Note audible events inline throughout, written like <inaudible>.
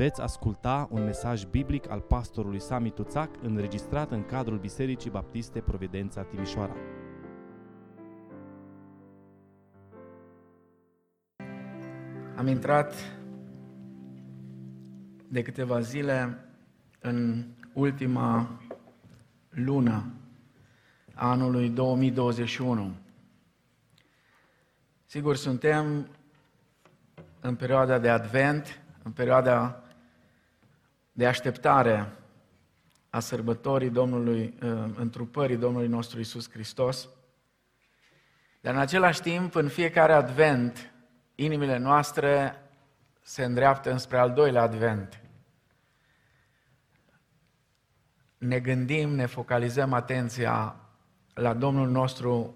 Veți asculta un mesaj biblic al pastorului Sami Tuțac înregistrat în cadrul Bisericii Baptiste Providența Timișoara. Am intrat de câteva zile în ultima lună a anului 2021. Sigur, suntem în perioada de advent, în perioada de așteptare a sărbătorii Domnului, uh, întrupării Domnului nostru Isus Hristos. Dar în același timp, în fiecare advent, inimile noastre se îndreaptă înspre al doilea advent. Ne gândim, ne focalizăm atenția la Domnul nostru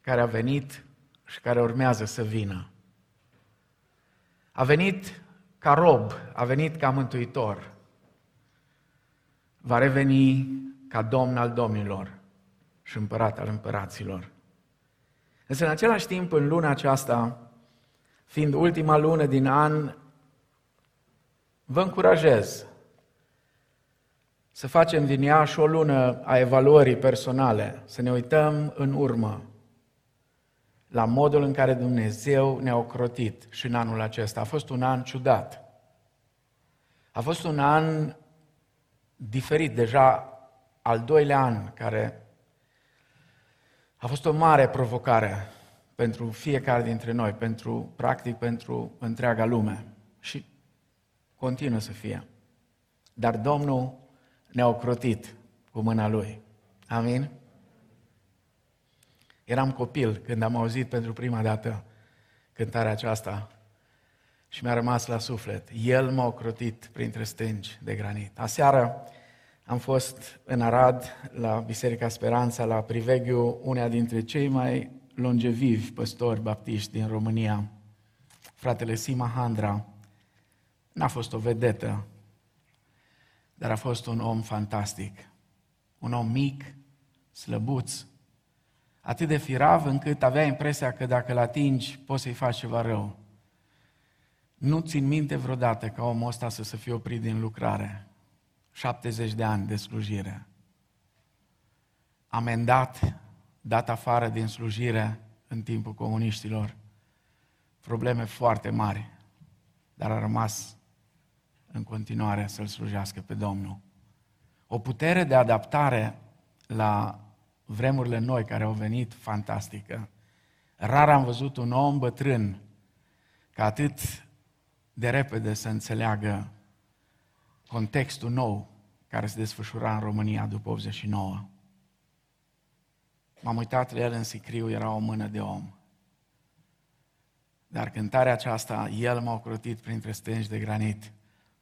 care a venit și care urmează să vină. A venit ca rob, a venit ca mântuitor. Va reveni ca domn al domnilor și împărat al împăraților. Însă în același timp, în luna aceasta, fiind ultima lună din an, vă încurajez să facem din ea și o lună a evaluării personale, să ne uităm în urmă la modul în care Dumnezeu ne-a ocrotit și în anul acesta. A fost un an ciudat. A fost un an diferit, deja al doilea an, care a fost o mare provocare pentru fiecare dintre noi, pentru, practic, pentru întreaga lume. Și continuă să fie. Dar Domnul ne-a ocrotit cu mâna Lui. Amin? Eram copil când am auzit pentru prima dată cântarea aceasta și mi-a rămas la suflet. El m-a ocrotit printre stângi de granit. Aseară am fost în Arad, la Biserica Speranța, la priveghiu unea dintre cei mai longevivi păstori baptiști din România, fratele Sima Handra. N-a fost o vedetă, dar a fost un om fantastic. Un om mic, slăbuț, atât de firav încât avea impresia că dacă îl atingi, poți să-i faci ceva rău. Nu țin minte vreodată ca omul ăsta să se fie oprit din lucrare. 70 de ani de slujire. Amendat, dat afară din slujire în timpul comuniștilor. Probleme foarte mari, dar a rămas în continuare să-L slujească pe Domnul. O putere de adaptare la vremurile noi care au venit fantastică. Rar am văzut un om bătrân ca atât de repede să înțeleagă contextul nou care se desfășura în România după 89. M-am uitat la el în sicriu, era o mână de om. Dar cântarea aceasta, El m-a ocrotit printre stângi de granit,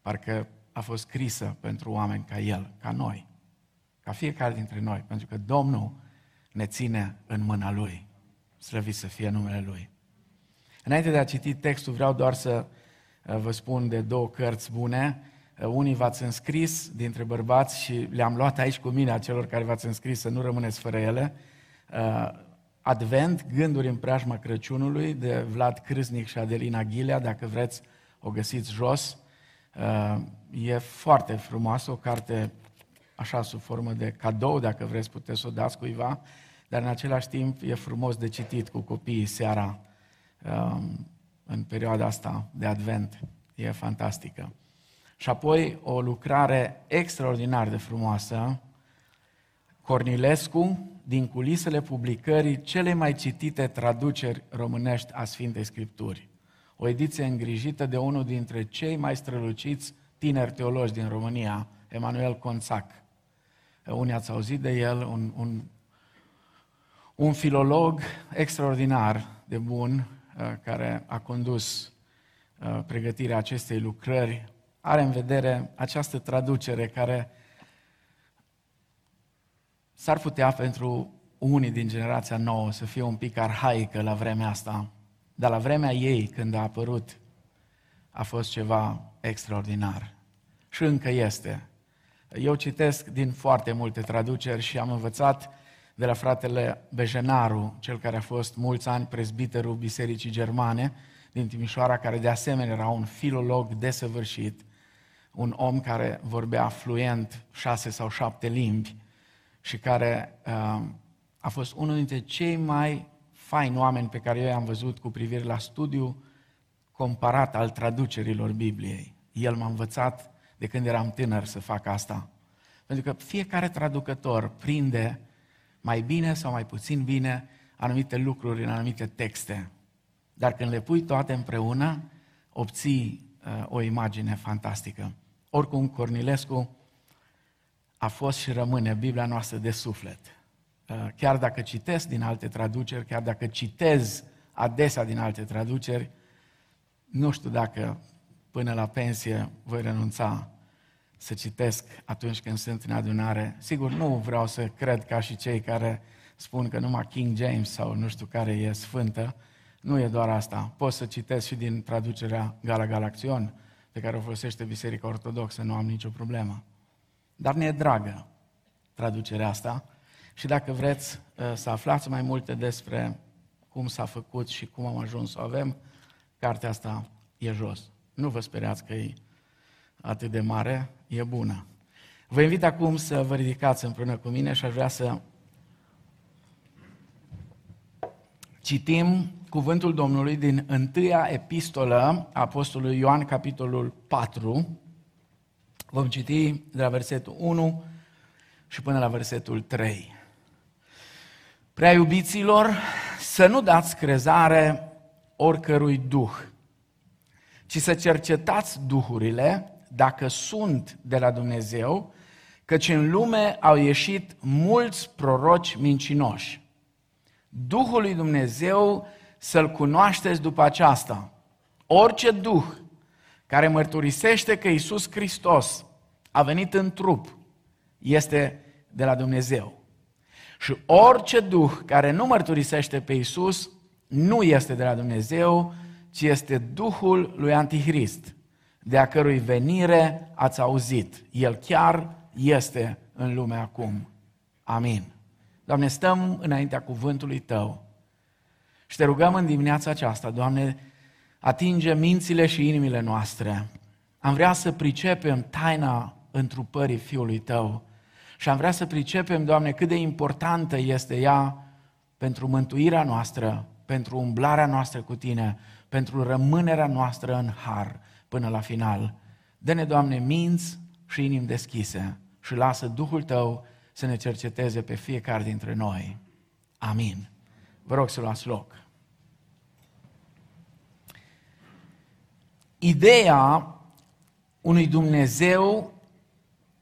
parcă a fost scrisă pentru oameni ca El, ca noi, ca fiecare dintre noi, pentru că Domnul ne ține în mâna Lui. Slăvit să fie numele Lui. Înainte de a citi textul, vreau doar să uh, vă spun de două cărți bune. Uh, unii v-ați înscris dintre bărbați și le-am luat aici cu mine a celor care v-ați înscris să nu rămâneți fără ele. Uh, Advent, gânduri în preajma Crăciunului, de Vlad Crâsnic și Adelina Ghilea, dacă vreți, o găsiți jos. E foarte frumoasă, o carte așa sub formă de cadou, dacă vreți puteți să o dați cuiva, dar în același timp e frumos de citit cu copiii seara um, în perioada asta de advent. E fantastică. Și apoi o lucrare extraordinar de frumoasă, Cornilescu, din culisele publicării cele mai citite traduceri românești a Sfintei Scripturi. O ediție îngrijită de unul dintre cei mai străluciți tineri teologi din România, Emanuel Conțac. Unii ați auzit de el, un, un, un filolog extraordinar de bun, uh, care a condus uh, pregătirea acestei lucrări, are în vedere această traducere care s-ar putea pentru unii din generația nouă să fie un pic arhaică la vremea asta, dar la vremea ei, când a apărut, a fost ceva extraordinar. Și încă este. Eu citesc din foarte multe traduceri și am învățat de la fratele Bejenaru, cel care a fost mulți ani prezbiterul Bisericii Germane din Timișoara, care de asemenea era un filolog desăvârșit. un om care vorbea fluent șase sau șapte limbi și care uh, a fost unul dintre cei mai faini oameni pe care eu i-am văzut cu privire la studiu comparat al traducerilor Bibliei. El m-a învățat de când eram tânăr să fac asta. Pentru că fiecare traducător prinde mai bine sau mai puțin bine anumite lucruri în anumite texte. Dar când le pui toate împreună, obții uh, o imagine fantastică. Oricum, Cornilescu a fost și rămâne Biblia noastră de suflet. Uh, chiar dacă citesc din alte traduceri, chiar dacă citez adesea din alte traduceri, nu știu dacă până la pensie voi renunța să citesc atunci când sunt în adunare. Sigur, nu vreau să cred ca și cei care spun că numai King James sau nu știu care e sfântă. Nu e doar asta. Pot să citesc și din traducerea Gala Galaction, pe care o folosește Biserica Ortodoxă, nu am nicio problemă. Dar ne e dragă traducerea asta și dacă vreți uh, să aflați mai multe despre cum s-a făcut și cum am ajuns să o avem, cartea asta e jos. Nu vă speriați că e atât de mare, e bună. Vă invit acum să vă ridicați împreună cu mine și aș vrea să citim cuvântul Domnului din întâia epistolă a Apostolului Ioan, capitolul 4. Vom citi de la versetul 1 și până la versetul 3. Prea iubiților, să nu dați crezare oricărui duh, ci să cercetați duhurile dacă sunt de la Dumnezeu, căci în lume au ieșit mulți proroci mincinoși. Duhul lui Dumnezeu să-L cunoașteți după aceasta. Orice Duh care mărturisește că Isus Hristos a venit în trup este de la Dumnezeu. Și orice Duh care nu mărturisește pe Isus nu este de la Dumnezeu, ci este Duhul lui Antichrist, de a cărui venire ați auzit. El chiar este în lume acum. Amin. Doamne, stăm înaintea cuvântului Tău și Te rugăm în dimineața aceasta, Doamne, atinge mințile și inimile noastre. Am vrea să pricepem taina întrupării Fiului Tău și am vrea să pricepem, Doamne, cât de importantă este ea pentru mântuirea noastră, pentru umblarea noastră cu Tine, pentru rămânerea noastră în har până la final. Dă-ne, Doamne, minți și inimi deschise și lasă Duhul Tău să ne cerceteze pe fiecare dintre noi. Amin. Vă rog să luați loc. Ideea unui Dumnezeu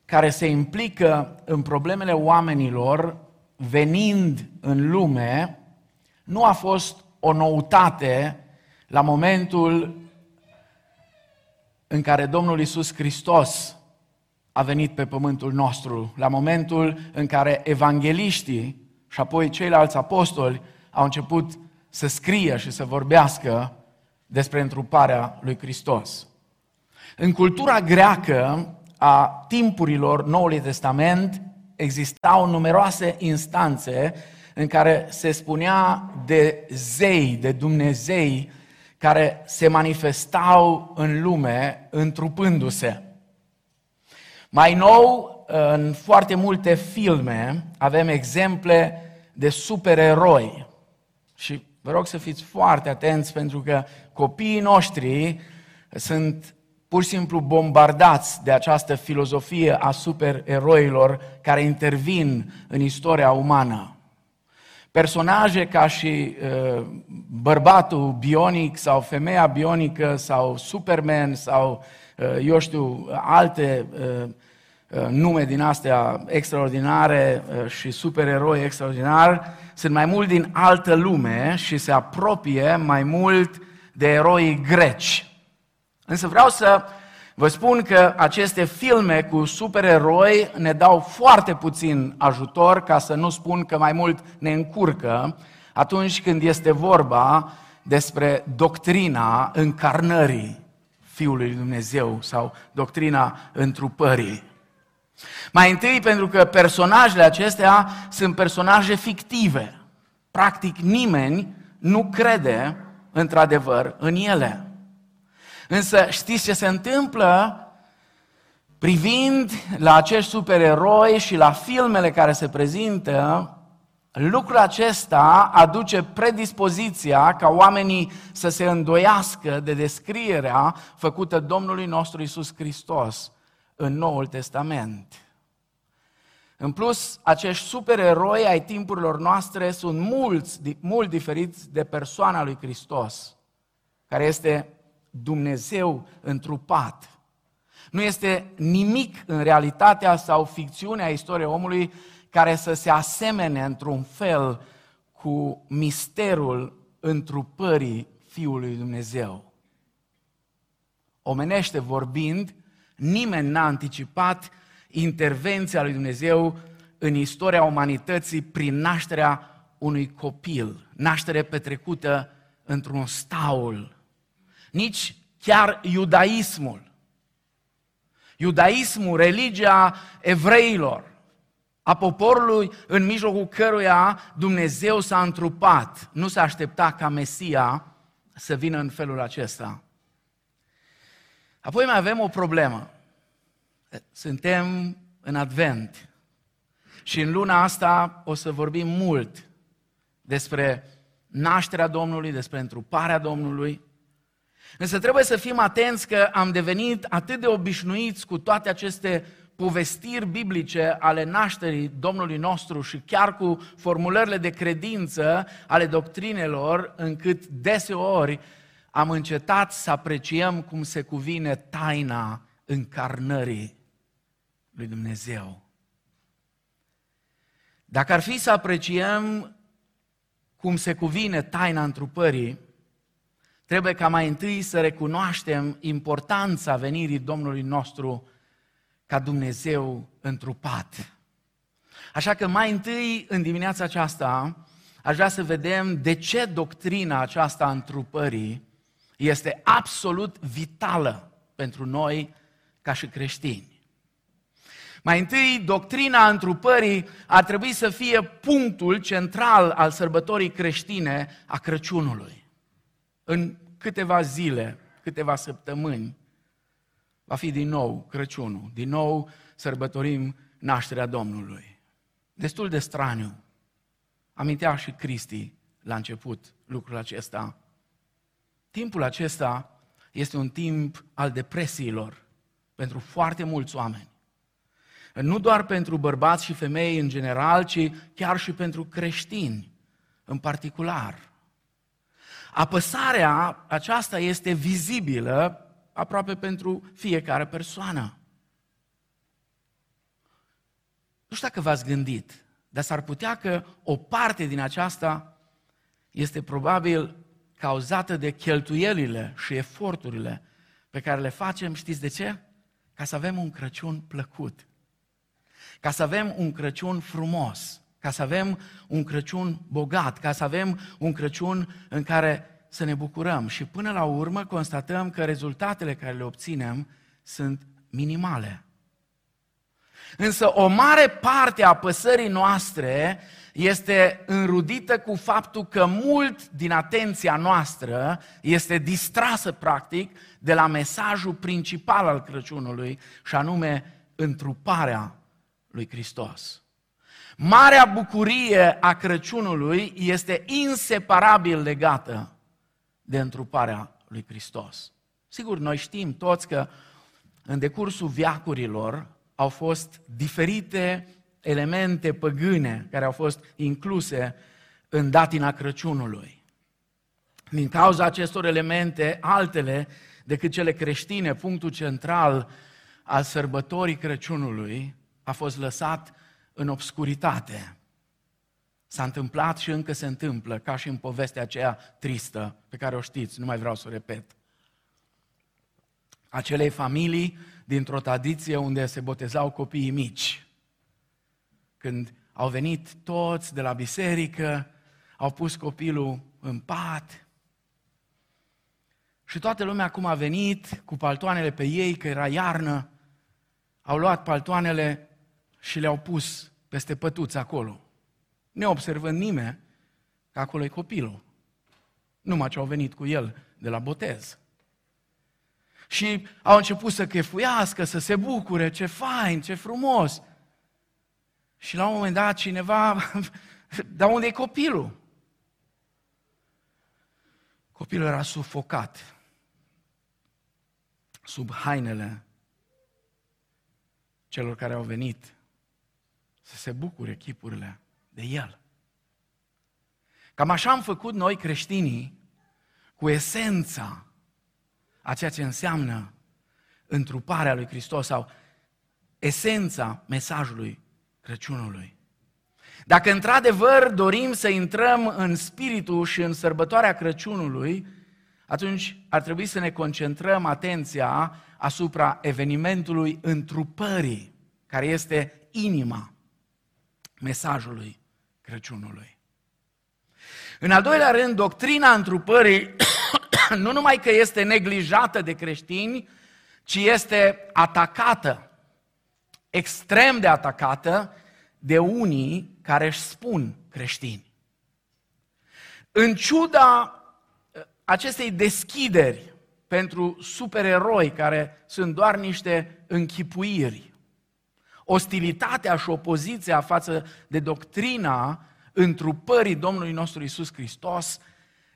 care se implică în problemele oamenilor venind în lume nu a fost o noutate la momentul în care Domnul Isus Hristos a venit pe pământul nostru, la momentul în care evangeliștii și apoi ceilalți apostoli au început să scrie și să vorbească despre întruparea lui Hristos. În cultura greacă a timpurilor Noului Testament existau numeroase instanțe în care se spunea de zei, de Dumnezei care se manifestau în lume întrupându-se. Mai nou, în foarte multe filme avem exemple de supereroi. Și vă rog să fiți foarte atenți pentru că copiii noștri sunt pur și simplu bombardați de această filozofie a supereroilor care intervin în istoria umană. Personaje ca și uh, bărbatul bionic sau femeia bionică sau Superman sau, uh, eu știu, alte uh, uh, nume din astea extraordinare uh, și supereroi extraordinari sunt mai mult din altă lume și se apropie mai mult de eroi greci. Însă vreau să Vă spun că aceste filme cu supereroi ne dau foarte puțin ajutor, ca să nu spun că mai mult ne încurcă, atunci când este vorba despre doctrina încarnării Fiului Lui Dumnezeu sau doctrina întrupării. Mai întâi pentru că personajele acestea sunt personaje fictive. Practic nimeni nu crede într-adevăr în ele. Însă știți ce se întâmplă? Privind la acești supereroi și la filmele care se prezintă, lucrul acesta aduce predispoziția ca oamenii să se îndoiască de descrierea făcută Domnului nostru Isus Hristos în Noul Testament. În plus, acești supereroi ai timpurilor noastre sunt mulți, mult diferiți de persoana lui Hristos, care este Dumnezeu întrupat. Nu este nimic în realitatea sau ficțiunea istoriei omului care să se asemene într-un fel cu misterul întrupării Fiului Dumnezeu. Omenește vorbind, nimeni n-a anticipat intervenția lui Dumnezeu în istoria umanității prin nașterea unui copil, naștere petrecută într-un staul. Nici chiar iudaismul. Iudaismul, religia evreilor, a poporului în mijlocul căruia Dumnezeu s-a întrupat. Nu s-a aștepta ca Mesia să vină în felul acesta. Apoi mai avem o problemă. Suntem în Advent și în luna asta o să vorbim mult despre nașterea Domnului, despre întruparea Domnului. Însă trebuie să fim atenți că am devenit atât de obișnuiți cu toate aceste povestiri biblice ale nașterii Domnului nostru și chiar cu formulările de credință ale doctrinelor, încât deseori am încetat să apreciem cum se cuvine taina încarnării lui Dumnezeu. Dacă ar fi să apreciem cum se cuvine taina întrupării, trebuie ca mai întâi să recunoaștem importanța venirii Domnului nostru ca Dumnezeu întrupat. Așa că mai întâi, în dimineața aceasta, aș vrea să vedem de ce doctrina aceasta a întrupării este absolut vitală pentru noi ca și creștini. Mai întâi, doctrina întrupării ar trebui să fie punctul central al sărbătorii creștine a Crăciunului. În câteva zile, câteva săptămâni, va fi din nou Crăciunul, din nou sărbătorim nașterea Domnului. Destul de straniu. Amintea și Cristi la început lucrul acesta. Timpul acesta este un timp al depresiilor pentru foarte mulți oameni. Nu doar pentru bărbați și femei în general, ci chiar și pentru creștini în particular. Apăsarea aceasta este vizibilă aproape pentru fiecare persoană. Nu știu dacă v-ați gândit, dar s-ar putea că o parte din aceasta este probabil cauzată de cheltuielile și eforturile pe care le facem, știți de ce? Ca să avem un Crăciun plăcut, ca să avem un Crăciun frumos, ca să avem un Crăciun bogat, ca să avem un Crăciun în care să ne bucurăm și până la urmă constatăm că rezultatele care le obținem sunt minimale. Însă o mare parte a păsării noastre este înrudită cu faptul că mult din atenția noastră este distrasă practic de la mesajul principal al Crăciunului și anume întruparea lui Hristos. Marea bucurie a Crăciunului este inseparabil legată de întruparea lui Hristos. Sigur, noi știm toți că în decursul viacurilor au fost diferite elemente păgâne care au fost incluse în datina Crăciunului. Din cauza acestor elemente, altele decât cele creștine, punctul central al sărbătorii Crăciunului a fost lăsat în obscuritate. S-a întâmplat și încă se întâmplă, ca și în povestea aceea tristă, pe care o știți, nu mai vreau să o repet. Acelei familii dintr-o tradiție unde se botezau copiii mici. Când au venit toți de la biserică, au pus copilul în pat și toată lumea acum a venit cu paltoanele pe ei, că era iarnă, au luat paltoanele și le-au pus peste pătuți acolo neobservând nimeni că acolo e copilul. Numai ce au venit cu el de la botez. Și au început să chefuiască, să se bucure, ce fain, ce frumos. Și la un moment dat cineva, <laughs> dar unde e copilul? Copilul era sufocat sub hainele celor care au venit să se bucure chipurile de el. Cam așa am făcut noi creștinii cu esența a ceea ce înseamnă întruparea lui Hristos sau esența mesajului Crăciunului. Dacă într-adevăr dorim să intrăm în spiritul și în sărbătoarea Crăciunului, atunci ar trebui să ne concentrăm atenția asupra evenimentului întrupării, care este inima mesajului Crăciunului. În al doilea rând, doctrina întrupării <coughs> nu numai că este neglijată de creștini, ci este atacată, extrem de atacată, de unii care își spun creștini. În ciuda uh, acestei deschideri pentru supereroi care sunt doar niște închipuiri, ostilitatea și opoziția față de doctrina întrupării Domnului nostru Isus Hristos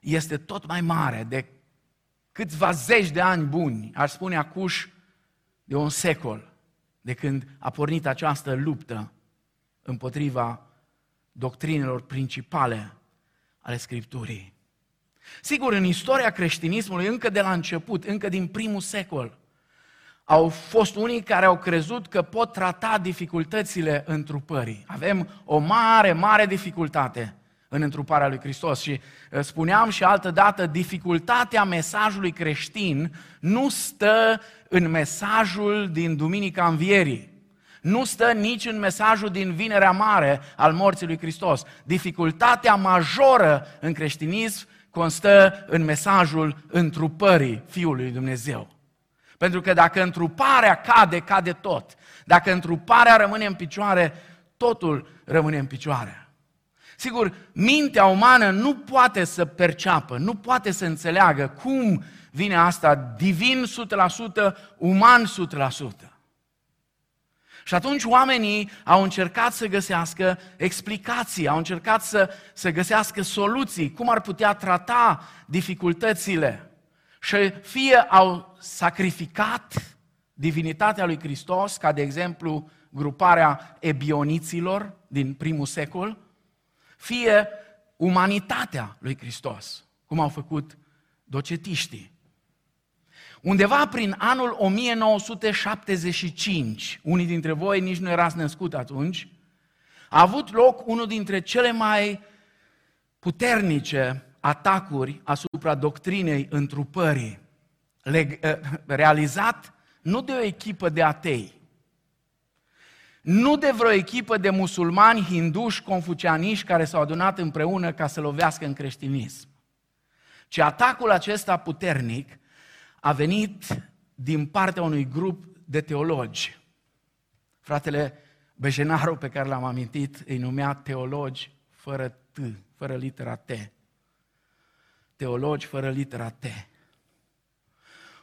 este tot mai mare de câțiva zeci de ani buni, aș spune acuși de un secol, de când a pornit această luptă împotriva doctrinelor principale ale Scripturii. Sigur, în istoria creștinismului, încă de la început, încă din primul secol, au fost unii care au crezut că pot trata dificultățile întrupării. Avem o mare, mare dificultate în întruparea lui Hristos și uh, spuneam și altă dată, dificultatea mesajului creștin nu stă în mesajul din Duminica Învierii. Nu stă nici în mesajul din Vinerea Mare al morții lui Hristos. Dificultatea majoră în creștinism constă în mesajul întrupării Fiului lui Dumnezeu. Pentru că dacă întruparea cade, cade tot. Dacă întruparea rămâne în picioare, totul rămâne în picioare. Sigur, mintea umană nu poate să perceapă, nu poate să înțeleagă cum vine asta divin 100%, uman 100%. Și atunci oamenii au încercat să găsească explicații, au încercat să, să găsească soluții, cum ar putea trata dificultățile. Și fie au sacrificat divinitatea lui Hristos, ca de exemplu gruparea ebioniților din primul secol, fie umanitatea lui Hristos, cum au făcut docetiștii. Undeva prin anul 1975, unii dintre voi nici nu erați născut atunci, a avut loc unul dintre cele mai puternice atacuri asupra doctrinei întrupării, eh, realizat nu de o echipă de atei, nu de vreo echipă de musulmani, hinduși, confucianiști care s-au adunat împreună ca să lovească în creștinism, ci atacul acesta puternic a venit din partea unui grup de teologi. Fratele Bejenaru, pe care l-am amintit, îi numea teologi fără T, fără litera T. Teologi fără litera T.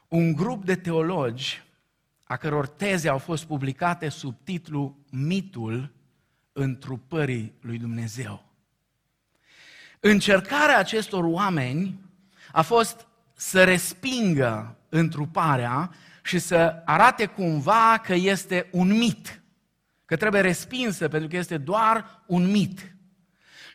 Un grup de teologi a căror teze au fost publicate sub titlu Mitul întrupării lui Dumnezeu. Încercarea acestor oameni a fost să respingă întruparea și să arate cumva că este un mit, că trebuie respinsă pentru că este doar un mit.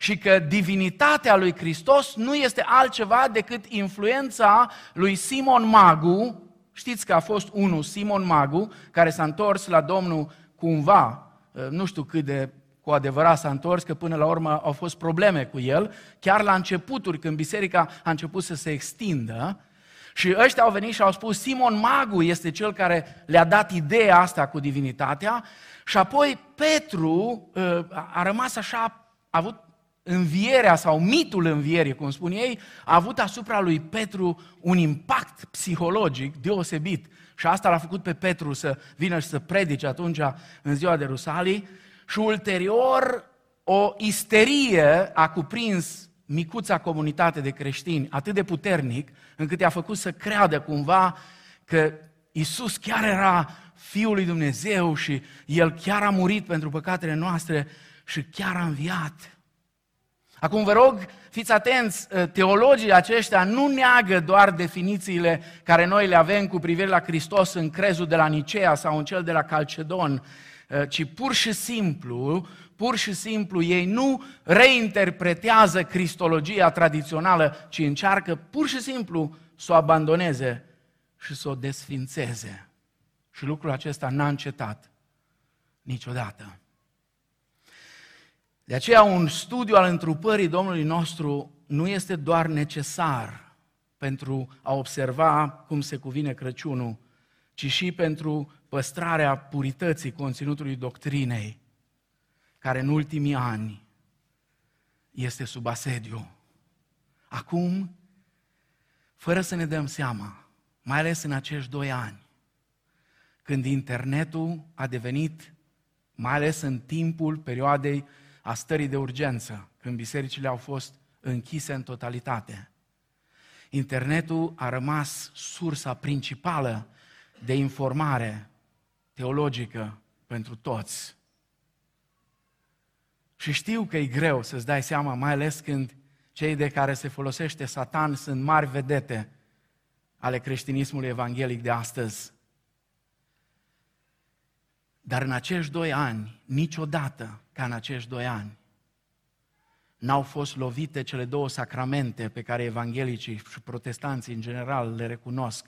Și că divinitatea lui Hristos nu este altceva decât influența lui Simon Magu, știți că a fost unul, Simon Magu, care s-a întors la Domnul cumva, nu știu cât de cu adevărat s-a întors, că până la urmă au fost probleme cu el, chiar la începuturi, când biserica a început să se extindă, și ăștia au venit și au spus, Simon Magu este cel care le-a dat ideea asta cu divinitatea. Și apoi Petru ă, a rămas așa, a avut învierea sau mitul învierii, cum spun ei, a avut asupra lui Petru un impact psihologic deosebit. Și asta l-a făcut pe Petru să vină și să predice atunci în ziua de Rusalii și ulterior o isterie a cuprins micuța comunitate de creștini atât de puternic încât i-a făcut să creadă cumva că Isus chiar era Fiul lui Dumnezeu și El chiar a murit pentru păcatele noastre și chiar a înviat. Acum vă rog, fiți atenți, ă, teologii aceștia nu neagă doar definițiile care noi le avem cu privire la Hristos în crezul de la Nicea sau în cel de la Calcedon, ă, ci pur și simplu, pur și simplu ei nu reinterpretează cristologia tradițională, ci încearcă pur și simplu să o abandoneze și să o desfințeze. Și lucrul acesta n-a încetat niciodată. De aceea un studiu al întrupării Domnului nostru nu este doar necesar pentru a observa cum se cuvine Crăciunul, ci și pentru păstrarea purității conținutului doctrinei, care în ultimii ani este sub asediu. Acum, fără să ne dăm seama, mai ales în acești doi ani, când internetul a devenit, mai ales în timpul perioadei a stării de urgență, când bisericile au fost închise în totalitate. Internetul a rămas sursa principală de informare teologică pentru toți. Și știu că e greu să-ți dai seama, mai ales când cei de care se folosește Satan sunt mari vedete ale creștinismului evanghelic de astăzi. Dar în acești doi ani, niciodată ca în acești doi ani, n-au fost lovite cele două sacramente pe care evanghelicii și protestanții în general le recunosc,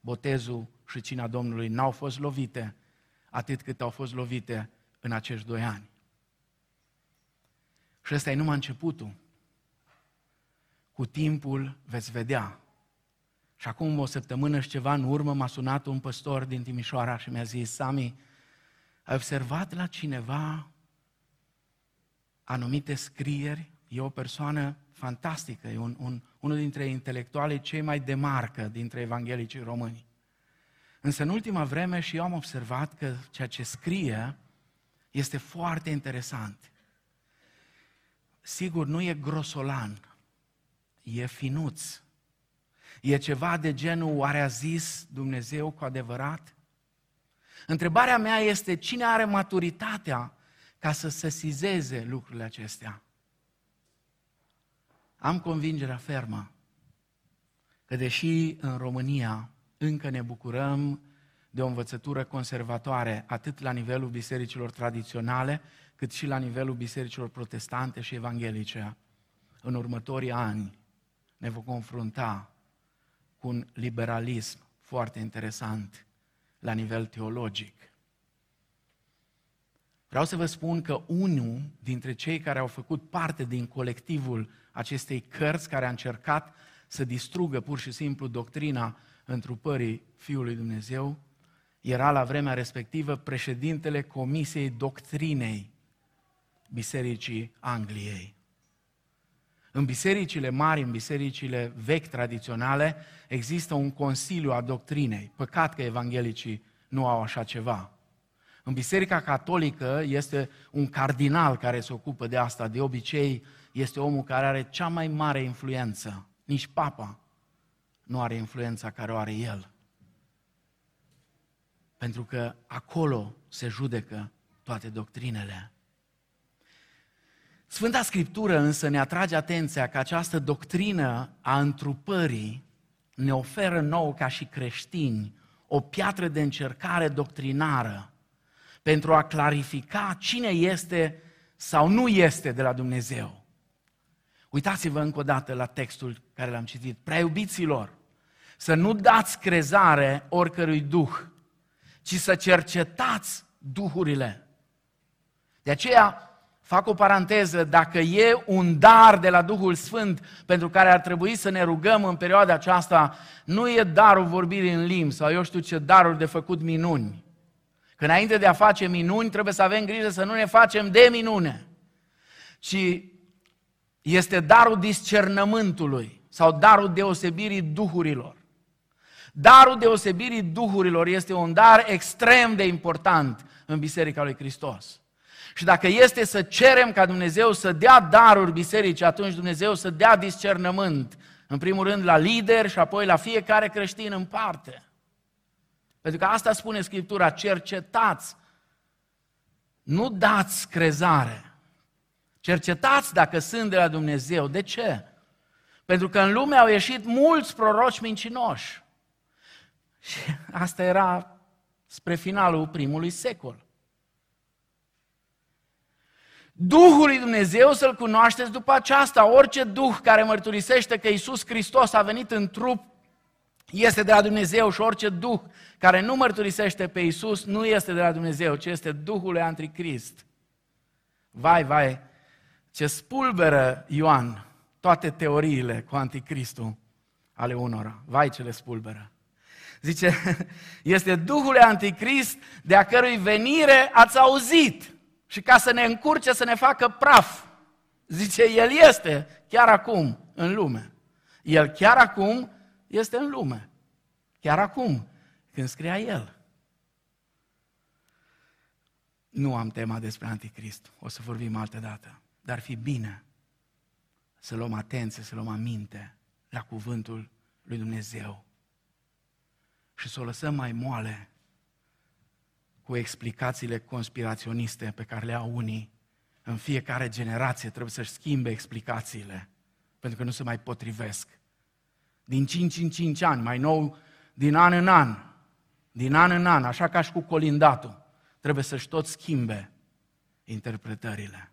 botezul și cina Domnului, n-au fost lovite atât cât au fost lovite în acești doi ani. Și ăsta e numai începutul. Cu timpul veți vedea. Și acum o săptămână și ceva în urmă m-a sunat un păstor din Timișoara și mi-a zis, Sami, ai observat la cineva anumite scrieri? E o persoană fantastică, e un, un, unul dintre intelectualii cei mai de marcă dintre evanghelicii români. Însă în ultima vreme și eu am observat că ceea ce scrie este foarte interesant. Sigur, nu e grosolan, e finuț. E ceva de genul, oare a zis Dumnezeu cu adevărat? Întrebarea mea este cine are maturitatea ca să sesizeze lucrurile acestea? Am convingerea fermă că deși în România încă ne bucurăm de o învățătură conservatoare, atât la nivelul bisericilor tradiționale, cât și la nivelul bisericilor protestante și evanghelice, în următorii ani ne vom confrunta cu un liberalism foarte interesant la nivel teologic. Vreau să vă spun că unul dintre cei care au făcut parte din colectivul acestei cărți, care a încercat să distrugă pur și simplu doctrina întrupării Fiului Dumnezeu, era la vremea respectivă președintele Comisiei Doctrinei Bisericii Angliei. În bisericile mari, în bisericile vechi tradiționale, există un consiliu a doctrinei. Păcat că evanghelicii nu au așa ceva. În Biserica Catolică este un cardinal care se ocupă de asta. De obicei este omul care are cea mai mare influență. Nici papa nu are influența care o are el. Pentru că acolo se judecă toate doctrinele. Sfânta Scriptură însă ne atrage atenția că această doctrină a întrupării ne oferă nouă ca și creștini o piatră de încercare doctrinară pentru a clarifica cine este sau nu este de la Dumnezeu. Uitați-vă încă o dată la textul care l-am citit. Prea iubiților, să nu dați crezare oricărui duh, ci să cercetați duhurile. De aceea, fac o paranteză, dacă e un dar de la Duhul Sfânt pentru care ar trebui să ne rugăm în perioada aceasta, nu e darul vorbirii în limbi sau eu știu ce daruri de făcut minuni. Că înainte de a face minuni, trebuie să avem grijă să nu ne facem de minune, ci este darul discernământului sau darul deosebirii duhurilor. Darul deosebirii duhurilor este un dar extrem de important în Biserica lui Hristos. Și dacă este să cerem ca Dumnezeu să dea daruri bisericii, atunci Dumnezeu să dea discernământ, în primul rând la lider și apoi la fiecare creștin în parte. Pentru că asta spune Scriptura, cercetați, nu dați crezare. Cercetați dacă sunt de la Dumnezeu. De ce? Pentru că în lume au ieșit mulți proroci mincinoși. Și asta era spre finalul primului secol. Duhul lui Dumnezeu să-L cunoașteți după aceasta. Orice Duh care mărturisește că Isus Hristos a venit în trup este de la Dumnezeu și orice Duh care nu mărturisește pe Isus nu este de la Dumnezeu, ci este Duhul lui Anticrist. Vai, vai, ce spulberă Ioan toate teoriile cu Anticristul ale unora. Vai ce le spulberă. Zice, <laughs> este Duhul Anticrist de a cărui venire ați auzit și ca să ne încurce, să ne facă praf. Zice, El este chiar acum în lume. El chiar acum este în lume. Chiar acum, când scria El. Nu am tema despre Anticrist, o să vorbim altă dată. Dar fi bine să luăm atenție, să luăm aminte la cuvântul lui Dumnezeu și să o lăsăm mai moale cu explicațiile conspiraționiste pe care le au unii. În fiecare generație trebuie să-și schimbe explicațiile, pentru că nu se mai potrivesc. Din 5 în 5 ani, mai nou, din an în an, din an în an, așa ca și cu colindatul, trebuie să-și tot schimbe interpretările.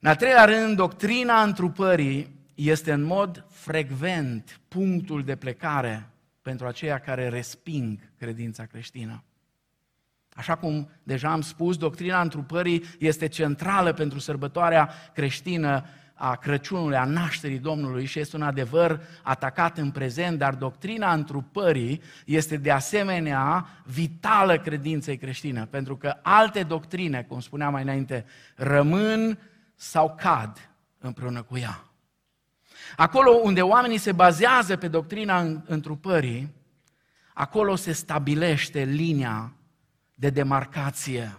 În al treilea rând, doctrina întrupării este în mod frecvent punctul de plecare pentru aceia care resping credința creștină. Așa cum deja am spus, doctrina întrupării este centrală pentru sărbătoarea creștină a Crăciunului, a nașterii Domnului și este un adevăr atacat în prezent, dar doctrina întrupării este de asemenea vitală credinței creștine, pentru că alte doctrine, cum spuneam mai înainte, rămân sau cad împreună cu ea. Acolo unde oamenii se bazează pe doctrina întrupării, acolo se stabilește linia de demarcație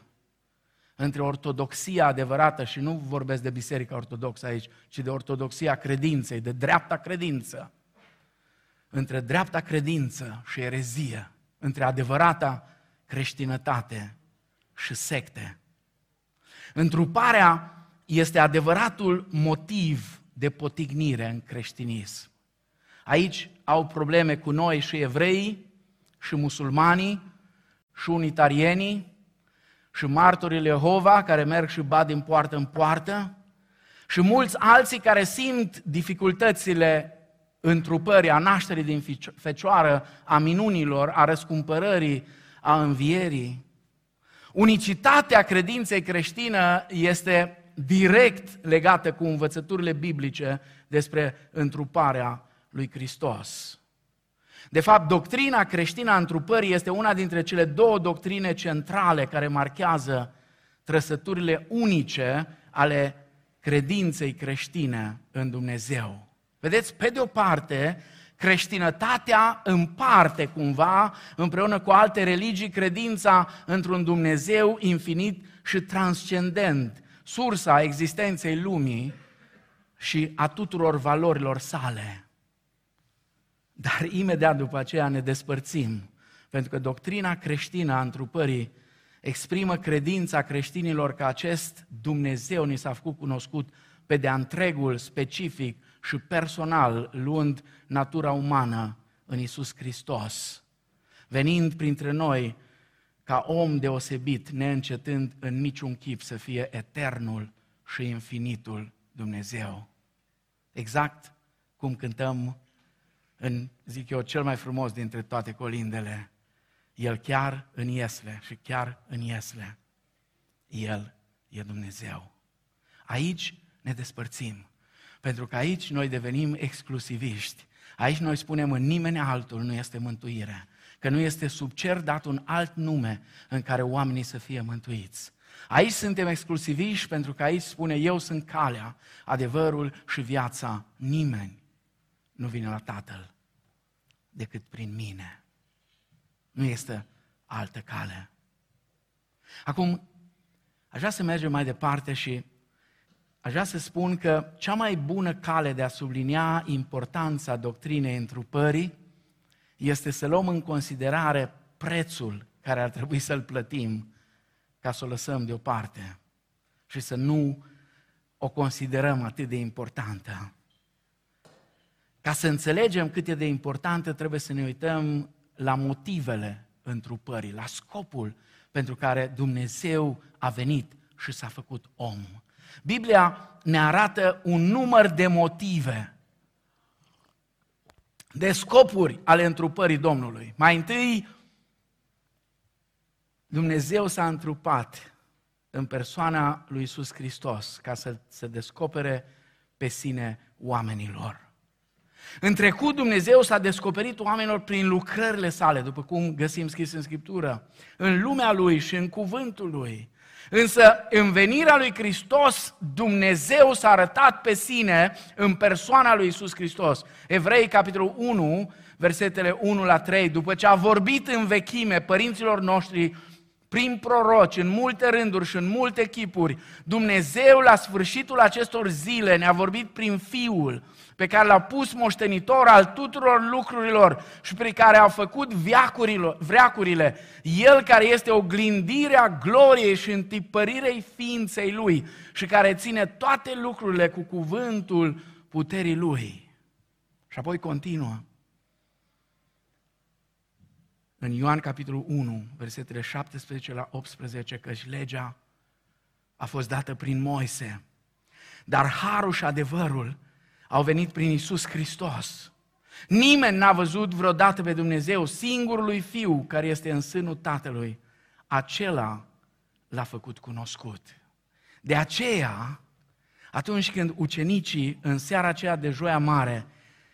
între ortodoxia adevărată, și nu vorbesc de biserica ortodoxă aici, ci de ortodoxia credinței, de dreapta credință, între dreapta credință și erezie, între adevărata creștinătate și secte. Întruparea este adevăratul motiv de potignire în creștinism. Aici au probleme cu noi și evrei, și musulmanii, și unitarienii, și martorii Jehova, care merg și bat din poartă în poartă, și mulți alții care simt dificultățile întrupării, a nașterii din fecioară, a minunilor, a răscumpărării, a învierii. Unicitatea credinței creștină este direct legată cu învățăturile biblice despre întruparea lui Hristos. De fapt, doctrina creștină a întrupării este una dintre cele două doctrine centrale care marchează trăsăturile unice ale credinței creștine în Dumnezeu. Vedeți, pe de o parte, creștinătatea împarte cumva, împreună cu alte religii, credința într-un Dumnezeu infinit și transcendent, sursa existenței lumii și a tuturor valorilor sale. Dar imediat după aceea ne despărțim, pentru că doctrina creștină a întrupării exprimă credința creștinilor că acest Dumnezeu ni s-a făcut cunoscut pe de-a întregul, specific și personal, luând natura umană în Isus Hristos, venind printre noi ca om deosebit, neîncetând în niciun chip să fie eternul și infinitul Dumnezeu. Exact cum cântăm în, zic eu, cel mai frumos dintre toate colindele. El chiar în Iesle și chiar în Iesle. El e Dumnezeu. Aici ne despărțim. Pentru că aici noi devenim exclusiviști. Aici noi spunem în nimeni altul nu este mântuire că nu este sub cer dat un alt nume în care oamenii să fie mântuiți. Aici suntem exclusiviști pentru că aici spune eu sunt calea, adevărul și viața. Nimeni nu vine la Tatăl decât prin mine. Nu este altă cale. Acum, aș vrea să mergem mai departe și aș vrea să spun că cea mai bună cale de a sublinia importanța doctrinei întrupării este să luăm în considerare prețul care ar trebui să-l plătim ca să o lăsăm deoparte și să nu o considerăm atât de importantă. Ca să înțelegem cât e de importantă, trebuie să ne uităm la motivele întrupării, la scopul pentru care Dumnezeu a venit și s-a făcut om. Biblia ne arată un număr de motive, de scopuri ale întrupării Domnului. Mai întâi, Dumnezeu s-a întrupat în persoana lui Isus Hristos ca să se descopere pe sine oamenilor. În trecut Dumnezeu s-a descoperit oamenilor prin lucrările sale, după cum găsim scris în Scriptură, în lumea Lui și în cuvântul Lui. Însă în venirea lui Hristos, Dumnezeu s-a arătat pe sine în persoana lui Isus Hristos. Evrei, capitolul 1, versetele 1 la 3, după ce a vorbit în vechime părinților noștri prin proroci, în multe rânduri și în multe chipuri, Dumnezeu la sfârșitul acestor zile ne-a vorbit prin Fiul, pe care l-a pus moștenitor al tuturor lucrurilor și pe care a făcut vreacurile, El care este oglindirea gloriei și întipărirei ființei Lui și care ține toate lucrurile cu cuvântul puterii Lui. Și apoi continuă. În Ioan capitolul 1, versetele 17 la 18, căci legea a fost dată prin Moise, dar harul și adevărul au venit prin Isus Hristos. Nimeni n-a văzut vreodată pe Dumnezeu, singurului Fiu care este în sânul Tatălui. Acela l-a făcut cunoscut. De aceea, atunci când ucenicii, în seara aceea de joia mare,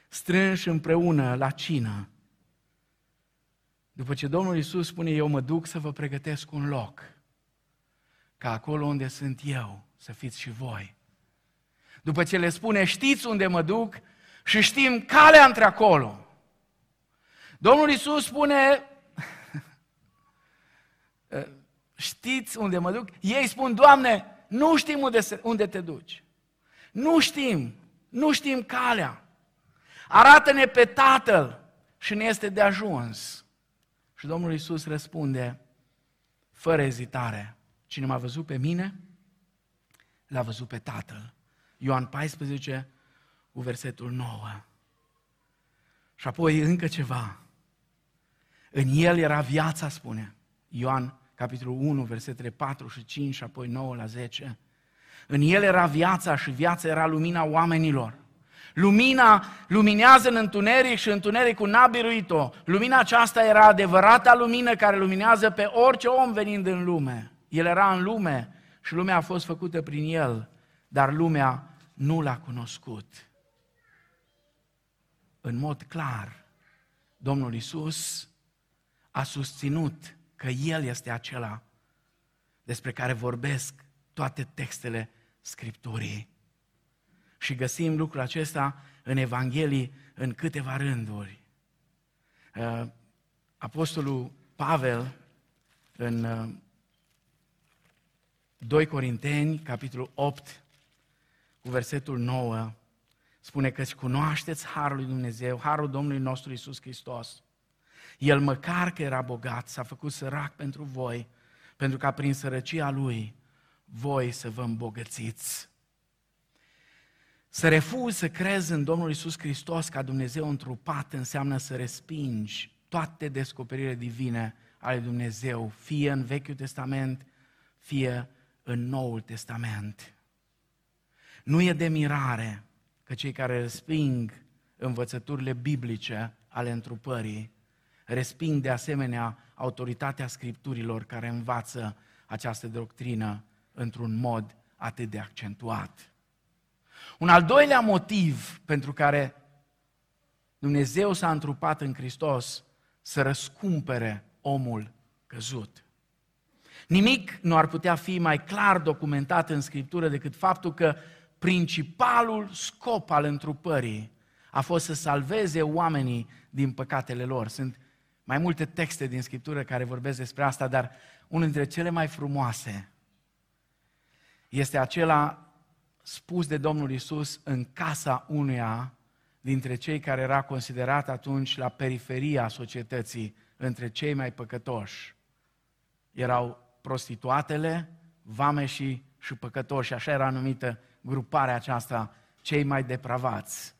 strânși împreună la cină, după ce Domnul Iisus spune, eu mă duc să vă pregătesc un loc, ca acolo unde sunt eu, să fiți și voi. După ce le spune, știți unde mă duc și știm calea între acolo. Domnul Iisus spune, <laughs> știți unde mă duc? Ei spun, Doamne, nu știm unde, se, unde te duci. Nu știm, nu știm calea. Arată-ne pe Tatăl și ne este de ajuns. Și Domnul Iisus răspunde, fără ezitare, cine m-a văzut pe mine, l-a văzut pe Tatăl. Ioan 14, cu versetul 9. Și apoi încă ceva. În el era viața, spune Ioan, capitolul 1, versetele 4 și 5 și apoi 9 la 10. În el era viața și viața era lumina oamenilor. Lumina luminează în întuneric și întunericul n-a biruit-o. Lumina aceasta era adevărata lumină care luminează pe orice om venind în lume. El era în lume și lumea a fost făcută prin el, dar lumea nu l-a cunoscut. În mod clar, Domnul Isus a susținut că El este acela despre care vorbesc toate textele Scripturii. Și găsim lucrul acesta în Evanghelii în câteva rânduri. Uh, Apostolul Pavel în 2 uh, Corinteni, capitolul 8, cu versetul 9, spune că cunoașteți Harul lui Dumnezeu, Harul Domnului nostru Isus Hristos. El măcar că era bogat, s-a făcut sărac pentru voi, pentru ca prin sărăcia Lui voi să vă îmbogățiți. Să refuzi să crezi în Domnul Isus Hristos ca Dumnezeu întrupat înseamnă să respingi toate descoperirile divine ale Dumnezeu, fie în Vechiul Testament, fie în Noul Testament. Nu e de mirare că cei care resping învățăturile biblice ale întrupării, resping de asemenea autoritatea scripturilor care învață această doctrină într-un mod atât de accentuat. Un al doilea motiv pentru care Dumnezeu s-a întrupat în Hristos să răscumpere omul căzut. Nimic nu ar putea fi mai clar documentat în Scriptură decât faptul că principalul scop al întrupării a fost să salveze oamenii din păcatele lor. Sunt mai multe texte din Scriptură care vorbesc despre asta, dar unul dintre cele mai frumoase este acela spus de Domnul Isus în casa unuia dintre cei care era considerat atunci la periferia societății, între cei mai păcătoși. Erau prostituatele, vame și, și păcătoși, așa era numită gruparea aceasta, cei mai depravați.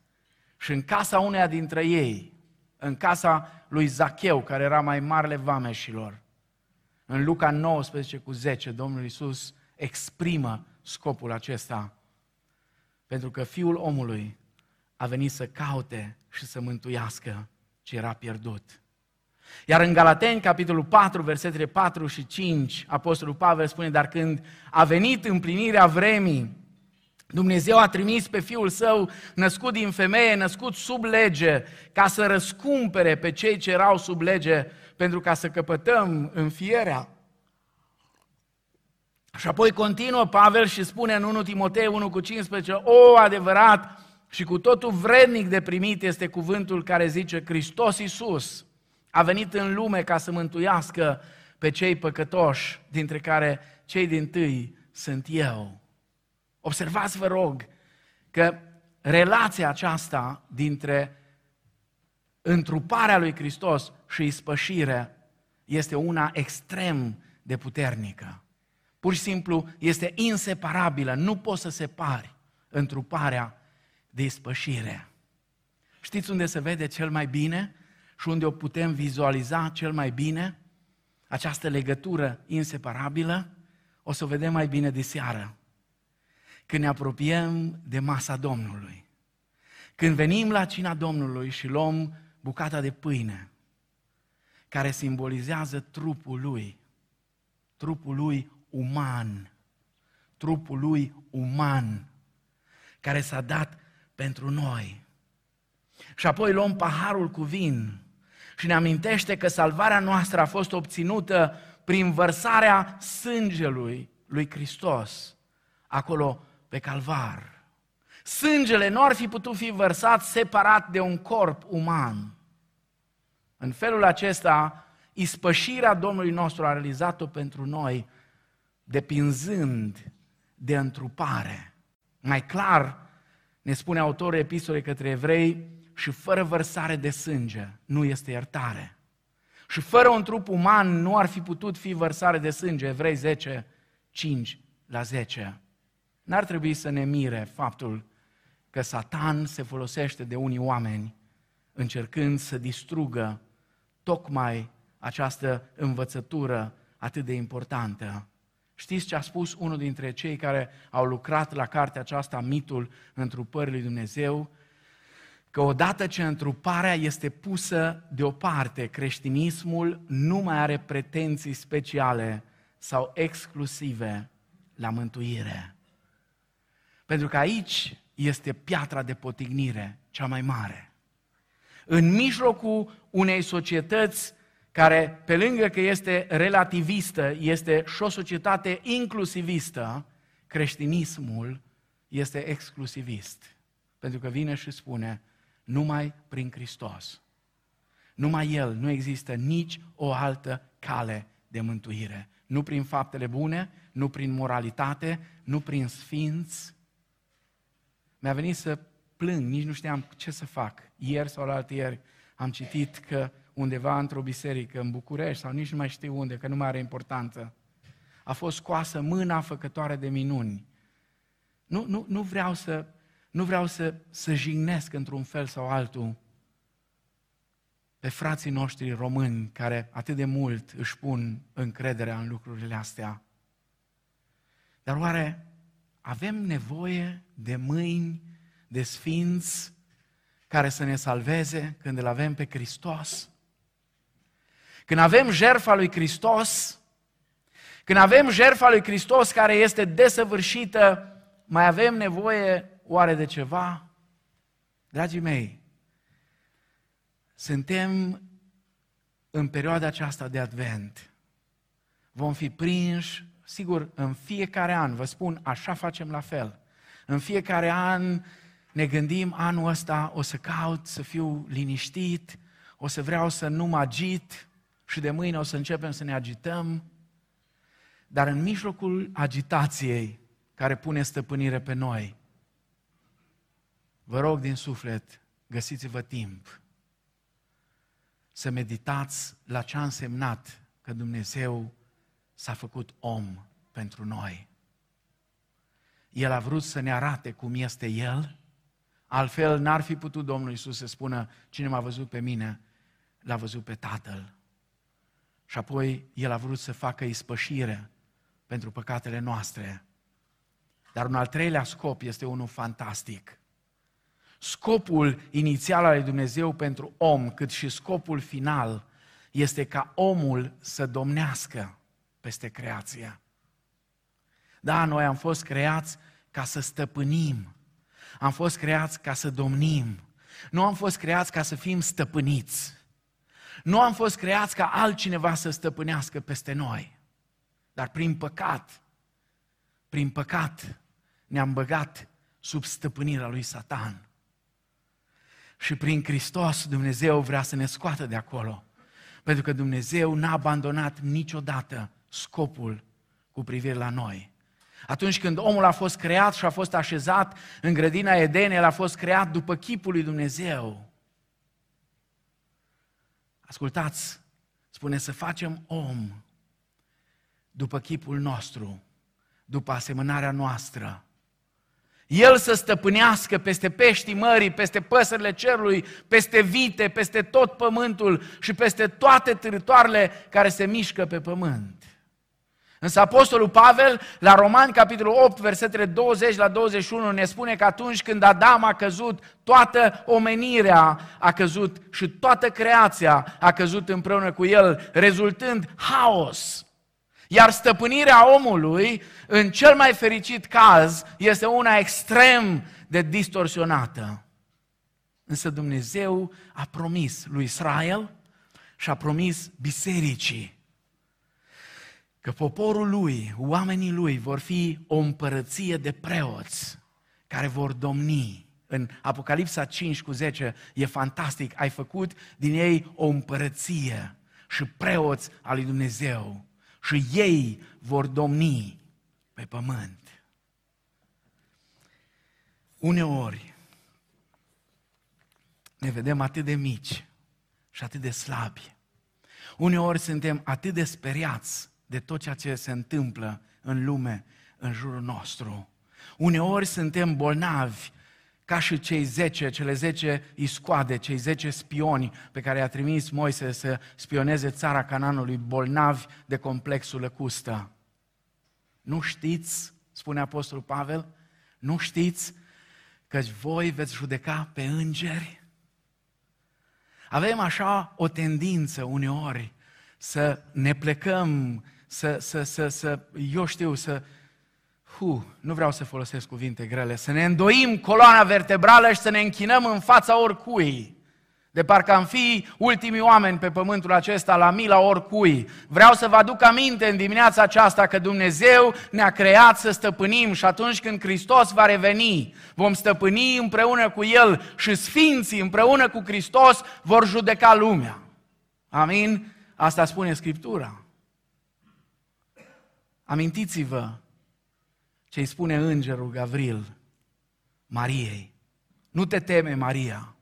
Și în casa uneia dintre ei, în casa lui Zacheu, care era mai marele vameșilor, în Luca 19 cu 10, Domnul Iisus exprimă scopul acesta. Pentru că Fiul omului a venit să caute și să mântuiască ce era pierdut. Iar în Galateni, capitolul 4, versetele 4 și 5, Apostolul Pavel spune, dar când a venit împlinirea vremii, Dumnezeu a trimis pe Fiul Său, născut din femeie, născut sub lege, ca să răscumpere pe cei ce erau sub lege, pentru ca să căpătăm înfierea. Și apoi continuă Pavel și spune în 1 Timotei 1 cu 15, o, adevărat și cu totul vrednic de primit este cuvântul care zice Hristos Iisus a venit în lume ca să mântuiască pe cei păcătoși, dintre care cei din tâi sunt eu. Observați, vă rog, că relația aceasta dintre întruparea lui Hristos și ispășire este una extrem de puternică. Pur și simplu este inseparabilă, nu poți să separi întruparea de ispășire. Știți unde se vede cel mai bine și unde o putem vizualiza cel mai bine? Această legătură inseparabilă o să o vedem mai bine de seară. Când ne apropiem de masa Domnului. Când venim la cina Domnului și luăm bucata de pâine, care simbolizează trupul lui, trupul lui uman, trupul lui uman, care s-a dat pentru noi. Și apoi luăm paharul cu vin și ne amintește că salvarea noastră a fost obținută prin vărsarea sângelui lui Hristos, acolo pe calvar. Sângele nu ar fi putut fi vărsat separat de un corp uman. În felul acesta, ispășirea Domnului nostru a realizat-o pentru noi, depinzând de întrupare. Mai clar, ne spune autorul epistolei către evrei, și fără vărsare de sânge nu este iertare. Și fără un trup uman nu ar fi putut fi vărsare de sânge. Evrei 10, 5 la 10. N-ar trebui să ne mire faptul că Satan se folosește de unii oameni încercând să distrugă tocmai această învățătură atât de importantă. Știți ce a spus unul dintre cei care au lucrat la cartea aceasta, Mitul întrupării lui Dumnezeu? Că odată ce întruparea este pusă deoparte, creștinismul nu mai are pretenții speciale sau exclusive la mântuire. Pentru că aici este piatra de potignire cea mai mare. În mijlocul unei societăți care, pe lângă că este relativistă, este și o societate inclusivistă, creștinismul este exclusivist. Pentru că vine și spune, numai prin Hristos. Numai El, nu există nici o altă cale de mântuire. Nu prin faptele bune, nu prin moralitate, nu prin sfinți. Mi-a venit să plâng, nici nu știam ce să fac. Ieri sau la ieri am citit că undeva într-o biserică în București sau nici nu mai știu unde, că nu mai are importanță, a fost scoasă mâna făcătoare de minuni. Nu, nu, nu vreau să, nu vreau să, să jignesc într-un fel sau altul pe frații noștri români care atât de mult își pun încrederea în lucrurile astea. Dar oare avem nevoie de mâini, de sfinți care să ne salveze când îl avem pe Hristos? Când avem jertfa lui Hristos, când avem jertfa lui Hristos care este desăvârșită, mai avem nevoie oare de ceva? Dragii mei, suntem în perioada aceasta de advent. Vom fi prinși, sigur, în fiecare an, vă spun, așa facem la fel. În fiecare an ne gândim, anul ăsta o să caut să fiu liniștit, o să vreau să nu mă agit și de mâine o să începem să ne agităm. Dar în mijlocul agitației care pune stăpânire pe noi, Vă rog din suflet, găsiți-vă timp să meditați la ce a însemnat că Dumnezeu s-a făcut om pentru noi. El a vrut să ne arate cum este El, altfel n-ar fi putut Domnul Iisus să spună, cine m-a văzut pe mine, l-a văzut pe Tatăl. Și apoi El a vrut să facă ispășire pentru păcatele noastre. Dar un al treilea scop este unul fantastic. Scopul inițial al lui Dumnezeu pentru om, cât și scopul final, este ca omul să domnească peste creația. Da, noi am fost creați ca să stăpânim. Am fost creați ca să domnim. Nu am fost creați ca să fim stăpâniți. Nu am fost creați ca altcineva să stăpânească peste noi. Dar prin păcat, prin păcat, ne-am băgat sub stăpânirea lui Satan. Și prin Hristos Dumnezeu vrea să ne scoată de acolo. Pentru că Dumnezeu n-a abandonat niciodată scopul cu privire la noi. Atunci când omul a fost creat și a fost așezat în grădina Eden, el a fost creat după chipul lui Dumnezeu. Ascultați, spune să facem om după chipul nostru, după asemănarea noastră. El să stăpânească peste peștii mării, peste păsările cerului, peste vite, peste tot pământul și peste toate târătoarele care se mișcă pe pământ. Însă Apostolul Pavel, la Romani, capitolul 8, versetele 20 la 21, ne spune că atunci când Adam a căzut, toată omenirea a căzut și toată creația a căzut împreună cu el, rezultând haos. Iar stăpânirea omului, în cel mai fericit caz, este una extrem de distorsionată. Însă Dumnezeu a promis lui Israel și a promis bisericii că poporul lui, oamenii lui vor fi o împărăție de preoți care vor domni. În Apocalipsa 5 cu 10 e fantastic, ai făcut din ei o împărăție și preoți al lui Dumnezeu și ei vor domni pe pământ. Uneori ne vedem atât de mici și atât de slabi. Uneori suntem atât de speriați de tot ceea ce se întâmplă în lume, în jurul nostru. Uneori suntem bolnavi, ca și cei zece, cele zece iscoade, cei zece spioni pe care i-a trimis Moise să spioneze țara Cananului, bolnavi de complexul lăcustă. Nu știți, spune Apostolul Pavel, nu știți că voi veți judeca pe îngeri? Avem așa o tendință uneori să ne plecăm să, să, să, să eu știu, să, hu, nu vreau să folosesc cuvinte grele, să ne îndoim coloana vertebrală și să ne închinăm în fața oricui. De parcă am fi ultimii oameni pe pământul acesta la mila oricui. Vreau să vă aduc aminte în dimineața aceasta că Dumnezeu ne-a creat să stăpânim și atunci când Hristos va reveni, vom stăpâni împreună cu El și sfinții împreună cu Hristos vor judeca lumea. Amin? Asta spune Scriptura. Amintiți-vă ce îi spune îngerul Gavril Mariei. Nu te teme, Maria,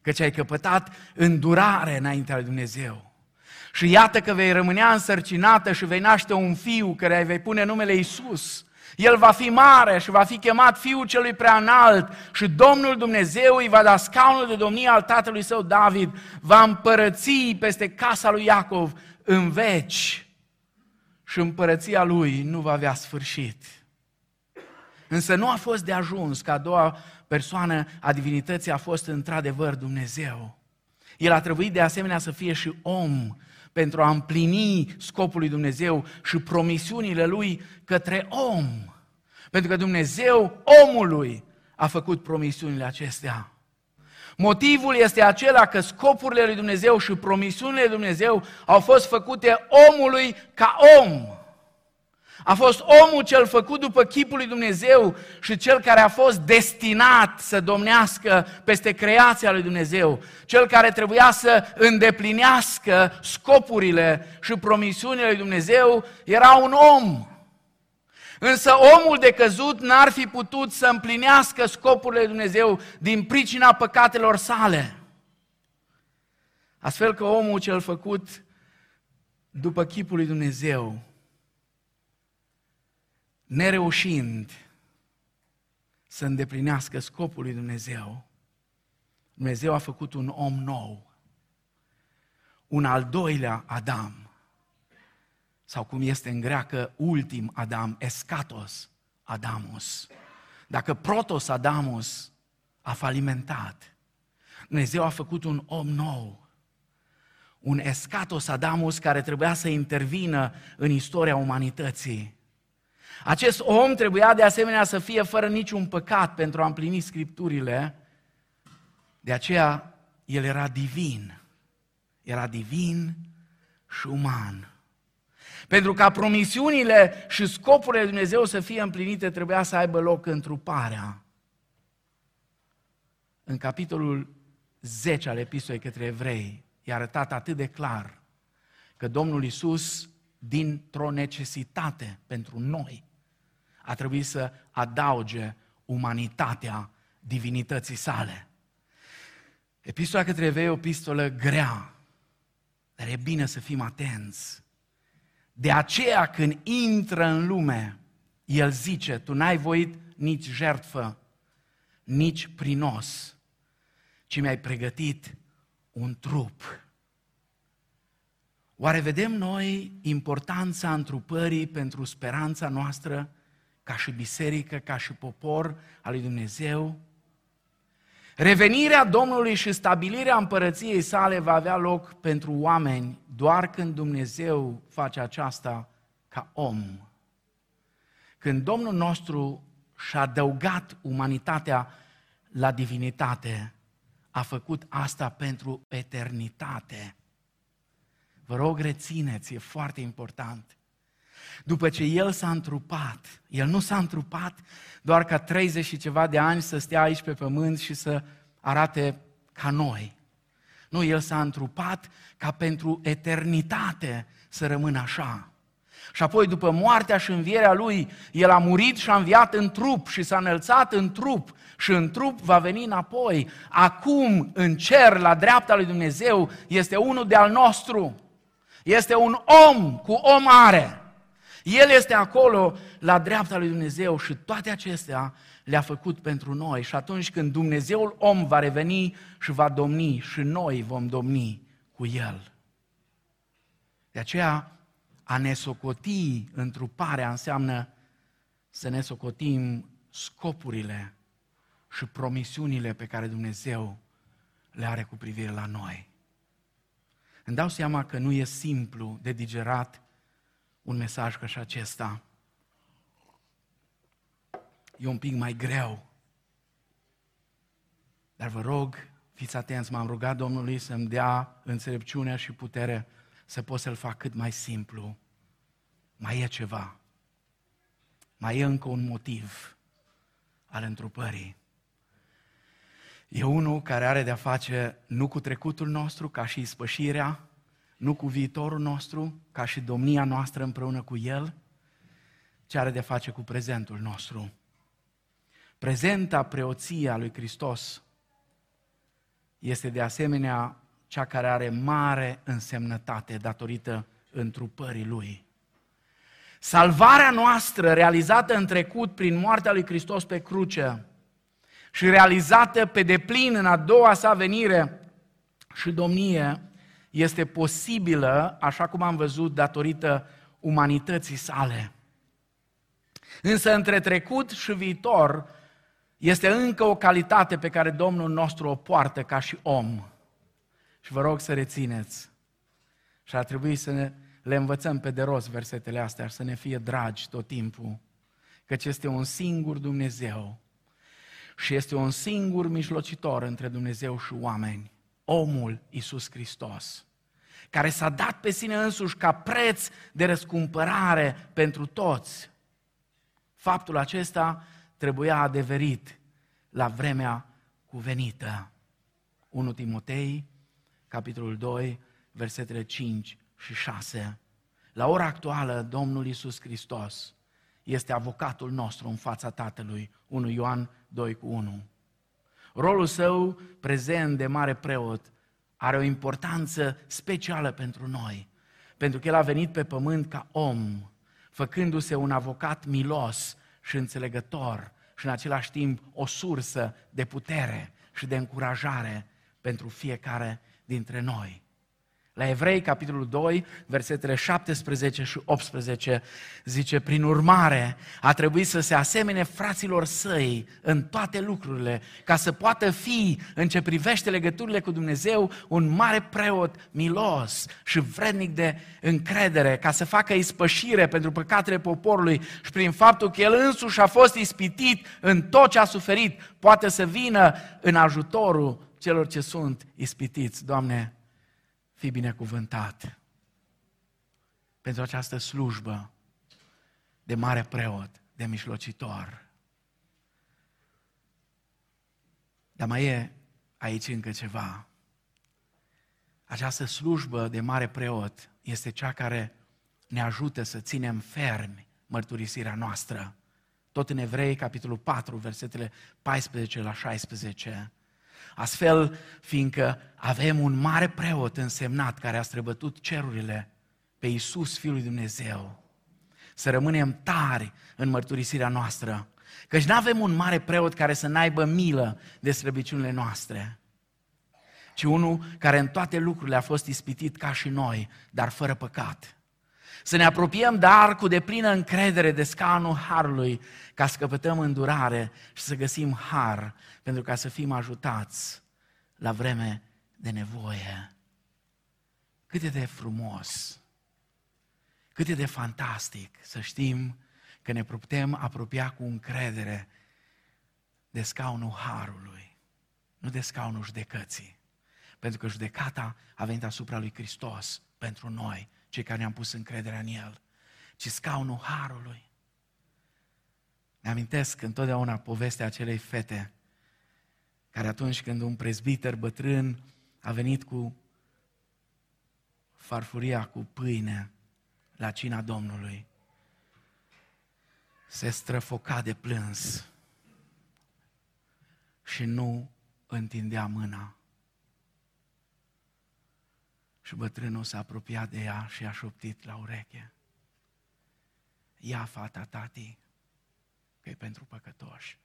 căci ai căpătat îndurare înaintea lui Dumnezeu. Și iată că vei rămânea însărcinată și vei naște un fiu care îi vei pune numele Isus. El va fi mare și va fi chemat Fiul celui prea înalt și Domnul Dumnezeu îi va da scaunul de domnie al tatălui său David, va împărăți peste casa lui Iacov în veci și împărăția lui nu va avea sfârșit. Însă nu a fost de ajuns că a doua persoană a divinității a fost într-adevăr Dumnezeu. El a trebuit de asemenea să fie și om pentru a împlini scopul lui Dumnezeu și promisiunile lui către om. Pentru că Dumnezeu omului a făcut promisiunile acestea. Motivul este acela că scopurile lui Dumnezeu și promisiunile lui Dumnezeu au fost făcute omului ca om. A fost omul cel făcut după chipul lui Dumnezeu și cel care a fost destinat să domnească peste creația lui Dumnezeu. Cel care trebuia să îndeplinească scopurile și promisiunile lui Dumnezeu era un om. Însă omul de căzut n-ar fi putut să împlinească scopurile lui Dumnezeu din pricina păcatelor sale. Astfel că omul cel făcut după chipul lui Dumnezeu, nereușind să îndeplinească scopul lui Dumnezeu, Dumnezeu a făcut un om nou, un al doilea Adam, sau cum este în greacă, ultim Adam, escatos Adamus. Dacă protos Adamus a falimentat, Dumnezeu a făcut un om nou, un escatos Adamus care trebuia să intervină în istoria umanității. Acest om trebuia de asemenea să fie fără niciun păcat pentru a împlini scripturile, de aceea el era divin. Era divin și uman. Pentru ca promisiunile și scopurile lui Dumnezeu să fie împlinite, trebuia să aibă loc întruparea. În capitolul 10 al epistolei către evrei, i-a arătat atât de clar că Domnul Isus, dintr-o necesitate pentru noi, a trebuit să adauge umanitatea divinității sale. Epistola către evrei e o epistolă grea, dar e bine să fim atenți. De aceea când intră în lume, el zice, tu n-ai voit nici jertfă, nici prinos, ci mi-ai pregătit un trup. Oare vedem noi importanța întrupării pentru speranța noastră ca și biserică, ca și popor al lui Dumnezeu? Revenirea Domnului și stabilirea împărăției sale va avea loc pentru oameni doar când Dumnezeu face aceasta ca om. Când Domnul nostru și-a adăugat umanitatea la divinitate, a făcut asta pentru eternitate. Vă rog, rețineți, e foarte important. După ce El s-a întrupat, El nu s-a întrupat doar ca 30 și ceva de ani să stea aici pe pământ și să arate ca noi. Nu, El s-a întrupat ca pentru eternitate să rămână așa. Și apoi, după moartea și învierea Lui, El a murit și a înviat în trup și s-a înălțat în trup și în trup va veni înapoi. Acum, în cer, la dreapta lui Dumnezeu, este unul de al nostru. Este un om cu o mare. El este acolo la dreapta lui Dumnezeu și toate acestea le-a făcut pentru noi. Și atunci când Dumnezeul om va reveni și va domni și noi vom domni cu El. De aceea, a ne socoti întruparea înseamnă să ne socotim scopurile și promisiunile pe care Dumnezeu le are cu privire la noi. Îmi dau seama că nu e simplu de digerat un mesaj ca și acesta. E un pic mai greu. Dar vă rog, fiți atenți, m-am rugat Domnului să-mi dea înțelepciunea și putere să pot să-l fac cât mai simplu. Mai e ceva. Mai e încă un motiv al întrupării. E unul care are de-a face nu cu trecutul nostru, ca și spășirea, nu cu viitorul nostru, ca și domnia noastră împreună cu El, ci are de face cu prezentul nostru. Prezenta preoție a lui Hristos este de asemenea cea care are mare însemnătate datorită întrupării Lui. Salvarea noastră realizată în trecut prin moartea lui Hristos pe cruce și realizată pe deplin în a doua sa venire și domnie este posibilă, așa cum am văzut, datorită umanității sale. Însă între trecut și viitor este încă o calitate pe care Domnul nostru o poartă ca și om. Și vă rog să rețineți. Și ar trebui să ne, le învățăm pe de rost versetele astea și să ne fie dragi tot timpul. Căci este un singur Dumnezeu și este un singur mijlocitor între Dumnezeu și oameni omul Isus Hristos, care s-a dat pe sine însuși ca preț de răscumpărare pentru toți. Faptul acesta trebuia adeverit la vremea cuvenită. 1 Timotei, capitolul 2, versetele 5 și 6. La ora actuală, Domnul Isus Hristos este avocatul nostru în fața Tatălui. 1 Ioan 2 cu 1. Rolul său prezent de mare preot are o importanță specială pentru noi, pentru că el a venit pe pământ ca om, făcându-se un avocat milos și înțelegător și în același timp o sursă de putere și de încurajare pentru fiecare dintre noi. La Evrei, capitolul 2, versetele 17 și 18, zice, prin urmare, a trebuit să se asemene fraților săi în toate lucrurile, ca să poată fi, în ce privește legăturile cu Dumnezeu, un mare preot milos și vrednic de încredere, ca să facă ispășire pentru păcatele poporului și prin faptul că el însuși a fost ispitit în tot ce a suferit, poate să vină în ajutorul celor ce sunt ispitiți. Doamne, Fii binecuvântat pentru această slujbă de mare preot, de mijlocitor. Dar mai e aici încă ceva. Această slujbă de mare preot este cea care ne ajută să ținem fermi mărturisirea noastră. Tot în Evrei, capitolul 4, versetele 14 la 16. Astfel, fiindcă avem un mare preot însemnat care a străbătut cerurile pe Iisus, Fiul lui Dumnezeu, să rămânem tari în mărturisirea noastră. Căci nu avem un mare preot care să n-aibă milă de slăbiciunile noastre, ci unul care în toate lucrurile a fost ispitit ca și noi, dar fără păcat. Să ne apropiem dar cu deplină încredere de scaunul Harului, ca să căpătăm îndurare și să găsim har, pentru ca să fim ajutați la vreme de nevoie. Cât e de frumos, cât e de fantastic să știm că ne putem apropia cu încredere de scaunul Harului, nu de scaunul judecății. Pentru că judecata a venit asupra lui Hristos pentru noi cei care ne-am pus încrederea în El, ci scaunul harului. Ne amintesc întotdeauna povestea acelei fete care atunci când un prezbiter bătrân a venit cu farfuria cu pâine la cina Domnului, se străfoca de plâns și nu întindea mâna. Și bătrânul s-a apropiat de ea și a șoptit la ureche. Ia fata tati, că e pentru păcătoși.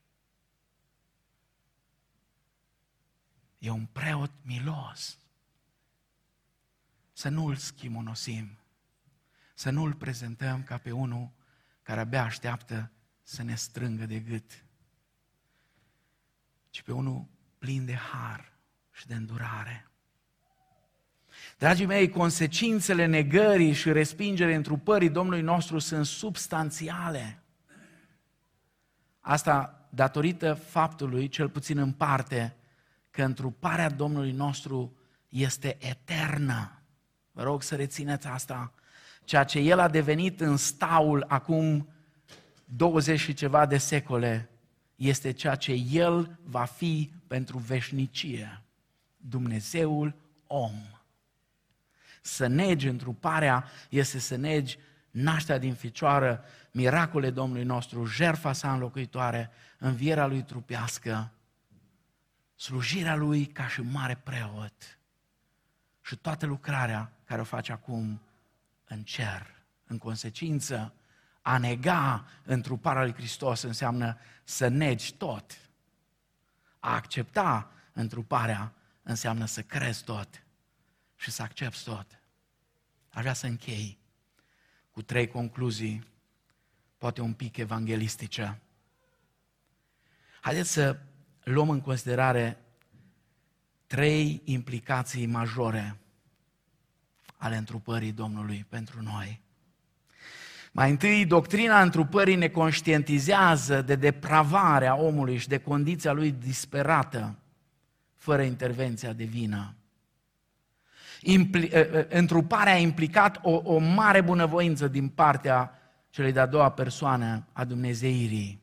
E un preot milos. Să nu-l schimonosim, să nu-l prezentăm ca pe unul care abia așteaptă să ne strângă de gât, ci pe unul plin de har și de îndurare. Dragii mei, consecințele negării și respingerii întrupării Domnului nostru sunt substanțiale. Asta datorită faptului, cel puțin în parte, că întruparea Domnului nostru este eternă. Vă rog să rețineți asta. Ceea ce El a devenit în staul acum 20 și ceva de secole, este ceea ce El va fi pentru veșnicie. Dumnezeul om. Să negi întruparea este să negi nașterea din ficioară, miracole Domnului nostru, jertfa sa înlocuitoare, învierea lui trupească, slujirea lui ca și mare preot și toată lucrarea care o face acum în cer. În consecință, a nega întruparea lui Hristos înseamnă să negi tot. A accepta întruparea înseamnă să crezi tot și să accepti tot. Aș vrea să închei cu trei concluzii, poate un pic evanghelistice. Haideți să luăm în considerare trei implicații majore ale întrupării Domnului pentru noi. Mai întâi, doctrina întrupării ne conștientizează de depravarea omului și de condiția lui disperată, fără intervenția divină. Impli, întruparea a implicat o, o mare bunăvoință din partea celei de-a doua persoană a Dumnezeirii,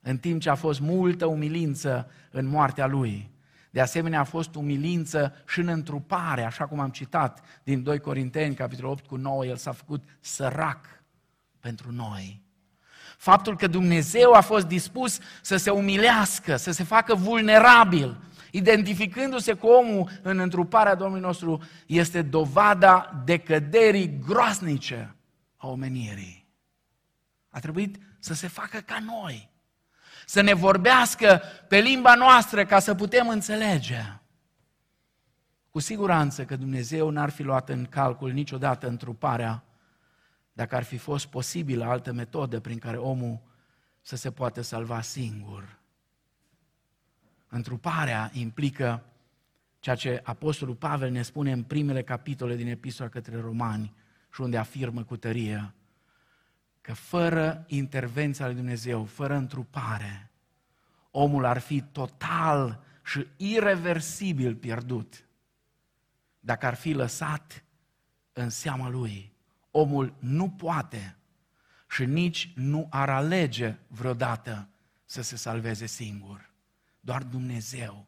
în timp ce a fost multă umilință în moartea lui. De asemenea, a fost umilință și în întrupare, așa cum am citat din 2 Corinteni, capitolul 8 cu 9, el s-a făcut sărac pentru noi. Faptul că Dumnezeu a fost dispus să se umilească, să se facă vulnerabil, identificându-se cu omul în întruparea Domnului nostru, este dovada decăderii groasnice a omenirii. A trebuit să se facă ca noi, să ne vorbească pe limba noastră ca să putem înțelege. Cu siguranță că Dumnezeu n-ar fi luat în calcul niciodată întruparea dacă ar fi fost posibilă altă metodă prin care omul să se poată salva singur. Întruparea implică ceea ce Apostolul Pavel ne spune în primele capitole din Epistola către Romani și unde afirmă cu tărie că fără intervenția lui Dumnezeu, fără întrupare, omul ar fi total și irreversibil pierdut dacă ar fi lăsat în seama lui. Omul nu poate și nici nu ar alege vreodată să se salveze singur. Doar Dumnezeu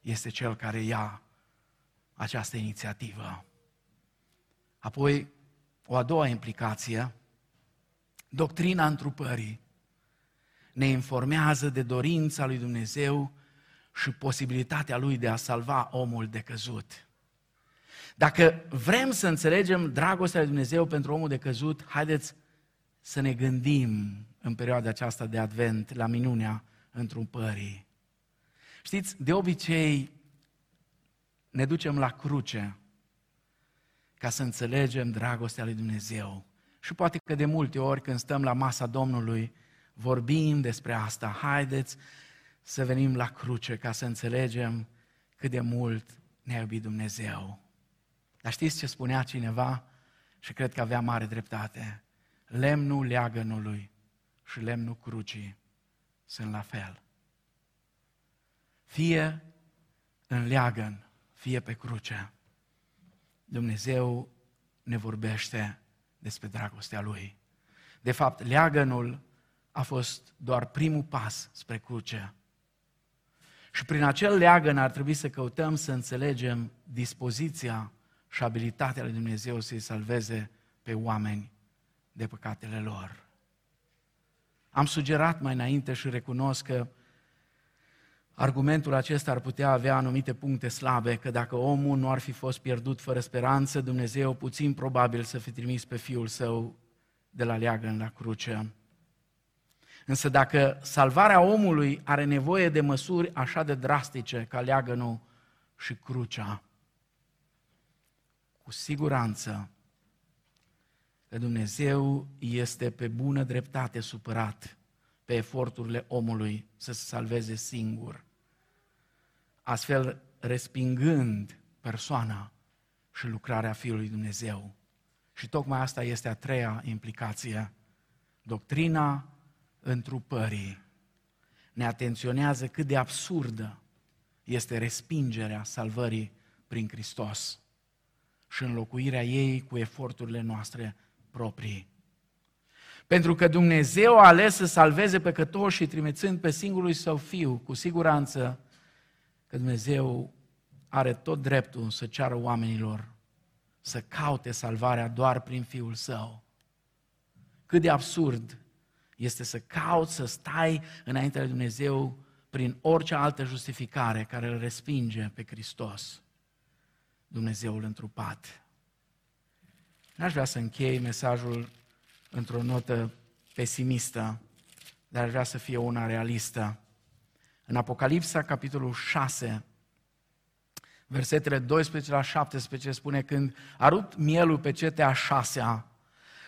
este Cel care ia această inițiativă. Apoi, o a doua implicație, doctrina întrupării ne informează de dorința lui Dumnezeu și posibilitatea lui de a salva omul decăzut. Dacă vrem să înțelegem dragostea lui Dumnezeu pentru omul decăzut, haideți să ne gândim în perioada aceasta de advent la minunea întrupării. Știți, de obicei ne ducem la cruce ca să înțelegem dragostea lui Dumnezeu. Și poate că de multe ori când stăm la masa Domnului, vorbim despre asta. Haideți să venim la cruce ca să înțelegem cât de mult ne-a iubit Dumnezeu. Dar știți ce spunea cineva? Și cred că avea mare dreptate. Lemnul leagănului și lemnul crucii sunt la fel. Fie în leagăn, fie pe cruce. Dumnezeu ne vorbește despre dragostea Lui. De fapt, leagănul a fost doar primul pas spre cruce. Și prin acel leagăn ar trebui să căutăm să înțelegem dispoziția și abilitatea lui Dumnezeu să-i salveze pe oameni de păcatele lor. Am sugerat mai înainte și recunosc că argumentul acesta ar putea avea anumite puncte slabe, că dacă omul nu ar fi fost pierdut fără speranță, Dumnezeu puțin probabil să fi trimis pe Fiul Său de la leagăn la cruce. Însă dacă salvarea omului are nevoie de măsuri așa de drastice ca leagănul și crucea, cu siguranță că Dumnezeu este pe bună dreptate supărat pe eforturile omului să se salveze singur, astfel respingând persoana și lucrarea Fiului Dumnezeu. Și tocmai asta este a treia implicație. Doctrina întrupării ne atenționează cât de absurdă este respingerea salvării prin Hristos și înlocuirea ei cu eforturile noastre proprii. Pentru că Dumnezeu a ales să salveze păcătoși și trimițând pe singurul său fiu, cu siguranță că Dumnezeu are tot dreptul să ceară oamenilor să caute salvarea doar prin fiul său. Cât de absurd este să cauți, să stai înaintea lui Dumnezeu prin orice altă justificare care îl respinge pe Hristos. Dumnezeul întrupat. N-aș vrea să închei mesajul într-o notă pesimistă, dar aș vrea să fie una realistă. În Apocalipsa, capitolul 6, versetele 12 la 17, spune când a rupt mielul pe cetea a șasea,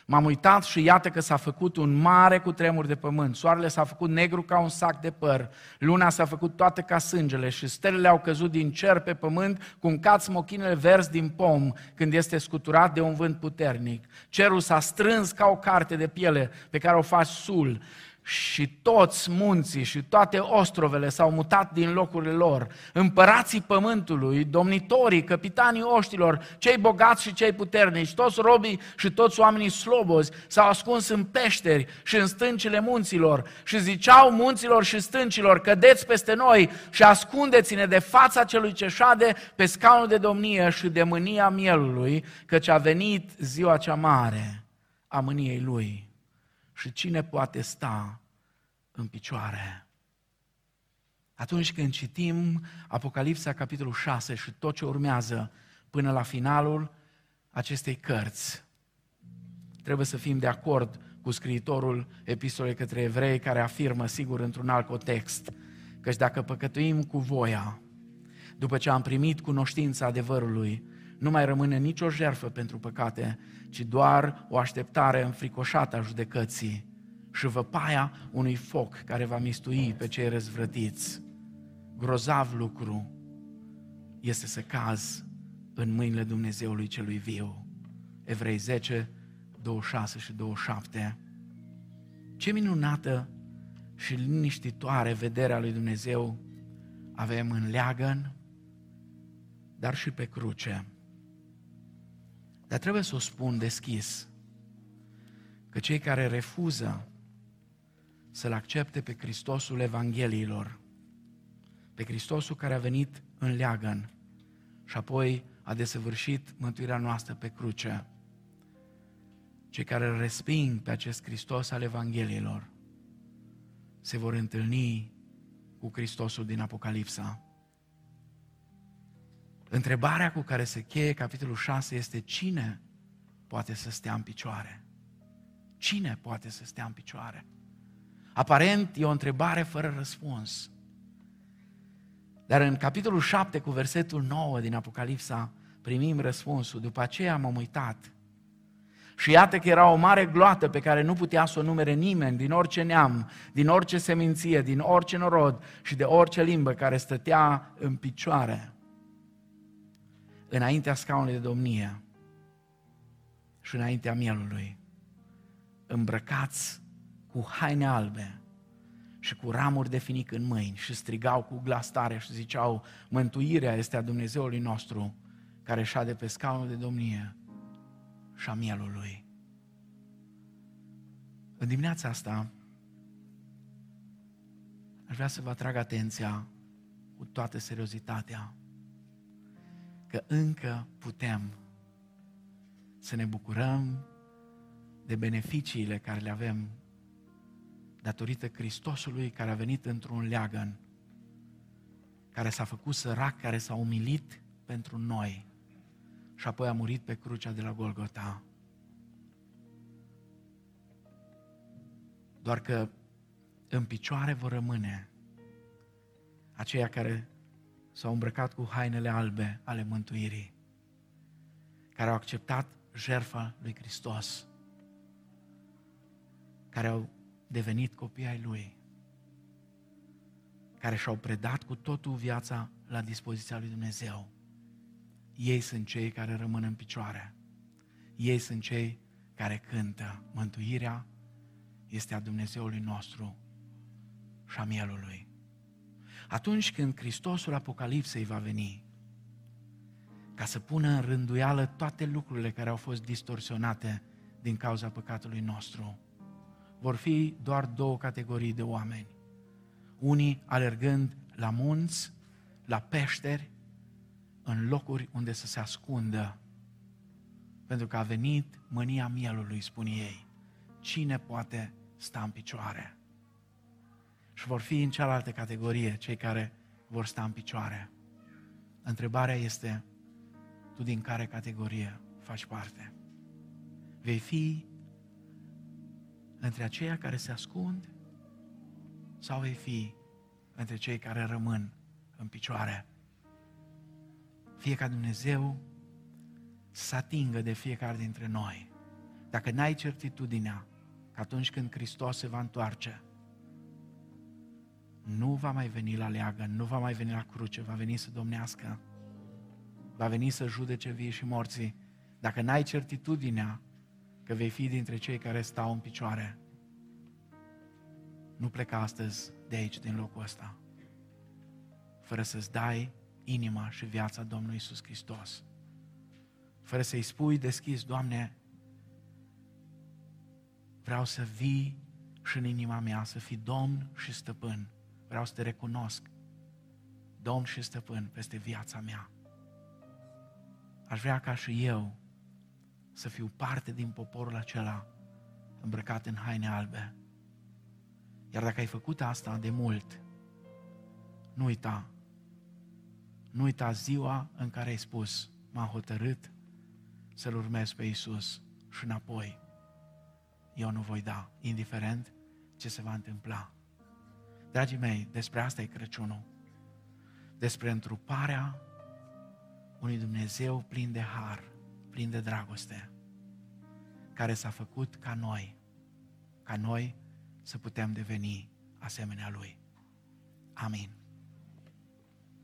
M-am uitat și iată că s-a făcut un mare cutremur de pământ. Soarele s-a făcut negru ca un sac de păr. Luna s-a făcut toată ca sângele și stelele au căzut din cer pe pământ, cum cad smochinele verzi din pom când este scuturat de un vânt puternic. Cerul s-a strâns ca o carte de piele pe care o faci sul și toți munții și toate ostrovele s-au mutat din locurile lor. Împărații pământului, domnitorii, capitanii oștilor, cei bogați și cei puternici, toți robii și toți oamenii slobozi s-au ascuns în peșteri și în stâncile munților și ziceau munților și stâncilor, cădeți peste noi și ascundeți-ne de fața celui ce șade pe scaunul de domnie și de mânia mielului, căci a venit ziua cea mare a mâniei lui și cine poate sta în picioare. Atunci când citim Apocalipsa, capitolul 6 și tot ce urmează până la finalul acestei cărți, trebuie să fim de acord cu scriitorul epistolei către evrei, care afirmă, sigur, într-un alt context, căci dacă păcătuim cu voia, după ce am primit cunoștința adevărului, nu mai rămâne nicio jertfă pentru păcate, ci doar o așteptare înfricoșată a judecății și văpaia unui foc care va mistui pe cei răzvrătiți. Grozav lucru este să caz în mâinile Dumnezeului celui viu. Evrei 10, 26 și 27. Ce minunată și liniștitoare vederea lui Dumnezeu avem în leagăn, dar și pe cruce. Dar trebuie să o spun deschis, că cei care refuză să-L accepte pe Hristosul Evangheliilor, pe Hristosul care a venit în leagăn și apoi a desăvârșit mântuirea noastră pe cruce, cei care îl resping pe acest Hristos al Evangheliilor se vor întâlni cu Hristosul din Apocalipsa. Întrebarea cu care se cheie capitolul 6 este cine poate să stea în picioare? Cine poate să stea în picioare? Aparent e o întrebare fără răspuns. Dar în capitolul 7 cu versetul 9 din Apocalipsa primim răspunsul. După aceea m-am uitat și iată că era o mare gloată pe care nu putea să o numere nimeni din orice neam, din orice seminție, din orice norod și de orice limbă care stătea în picioare înaintea scaunului de domnie și înaintea mielului, îmbrăcați cu haine albe și cu ramuri de finic în mâini și strigau cu glas tare și ziceau, mântuirea este a Dumnezeului nostru care șade pe scaunul de domnie și a mielului. În dimineața asta aș vrea să vă atrag atenția cu toată seriozitatea că încă putem să ne bucurăm de beneficiile care le avem datorită Hristosului care a venit într-un leagăn, care s-a făcut sărac, care s-a umilit pentru noi și apoi a murit pe crucea de la Golgota. Doar că în picioare vor rămâne aceia care s-au îmbrăcat cu hainele albe ale mântuirii, care au acceptat jertfa lui Hristos, care au devenit copii ai Lui, care și-au predat cu totul viața la dispoziția lui Dumnezeu. Ei sunt cei care rămân în picioare. Ei sunt cei care cântă. Mântuirea este a Dumnezeului nostru și a mielului. Atunci când Hristosul Apocalipsei va veni, ca să pună în rânduială toate lucrurile care au fost distorsionate din cauza păcatului nostru, vor fi doar două categorii de oameni. Unii alergând la munți, la peșteri, în locuri unde să se ascundă, pentru că a venit mânia mielului, spun ei. Cine poate sta în picioare? Și vor fi în cealaltă categorie cei care vor sta în picioare. Întrebarea este, tu din care categorie faci parte? Vei fi între aceia care se ascund sau vei fi între cei care rămân în picioare? Fie ca Dumnezeu să atingă de fiecare dintre noi. Dacă n-ai certitudinea că atunci când Hristos se va întoarce, nu va mai veni la leagă, nu va mai veni la cruce, va veni să domnească, va veni să judece vii și morții. Dacă n-ai certitudinea că vei fi dintre cei care stau în picioare, nu pleca astăzi de aici, din locul ăsta, fără să-ți dai inima și viața Domnului Isus Hristos. Fără să-i spui deschis, Doamne, vreau să vii și în inima mea, să fii Domn și Stăpân. Vreau să te recunosc, Domn și Stăpân, peste viața mea. Aș vrea ca și eu să fiu parte din poporul acela îmbrăcat în haine albe. Iar dacă ai făcut asta de mult, nu uita. Nu uita ziua în care ai spus, m-am hotărât să-L urmez pe Iisus și înapoi eu nu voi da, indiferent ce se va întâmpla. Dragii mei, despre asta e Crăciunul. Despre întruparea unui Dumnezeu plin de har, plin de dragoste, care s-a făcut ca noi, ca noi să putem deveni asemenea Lui. Amin.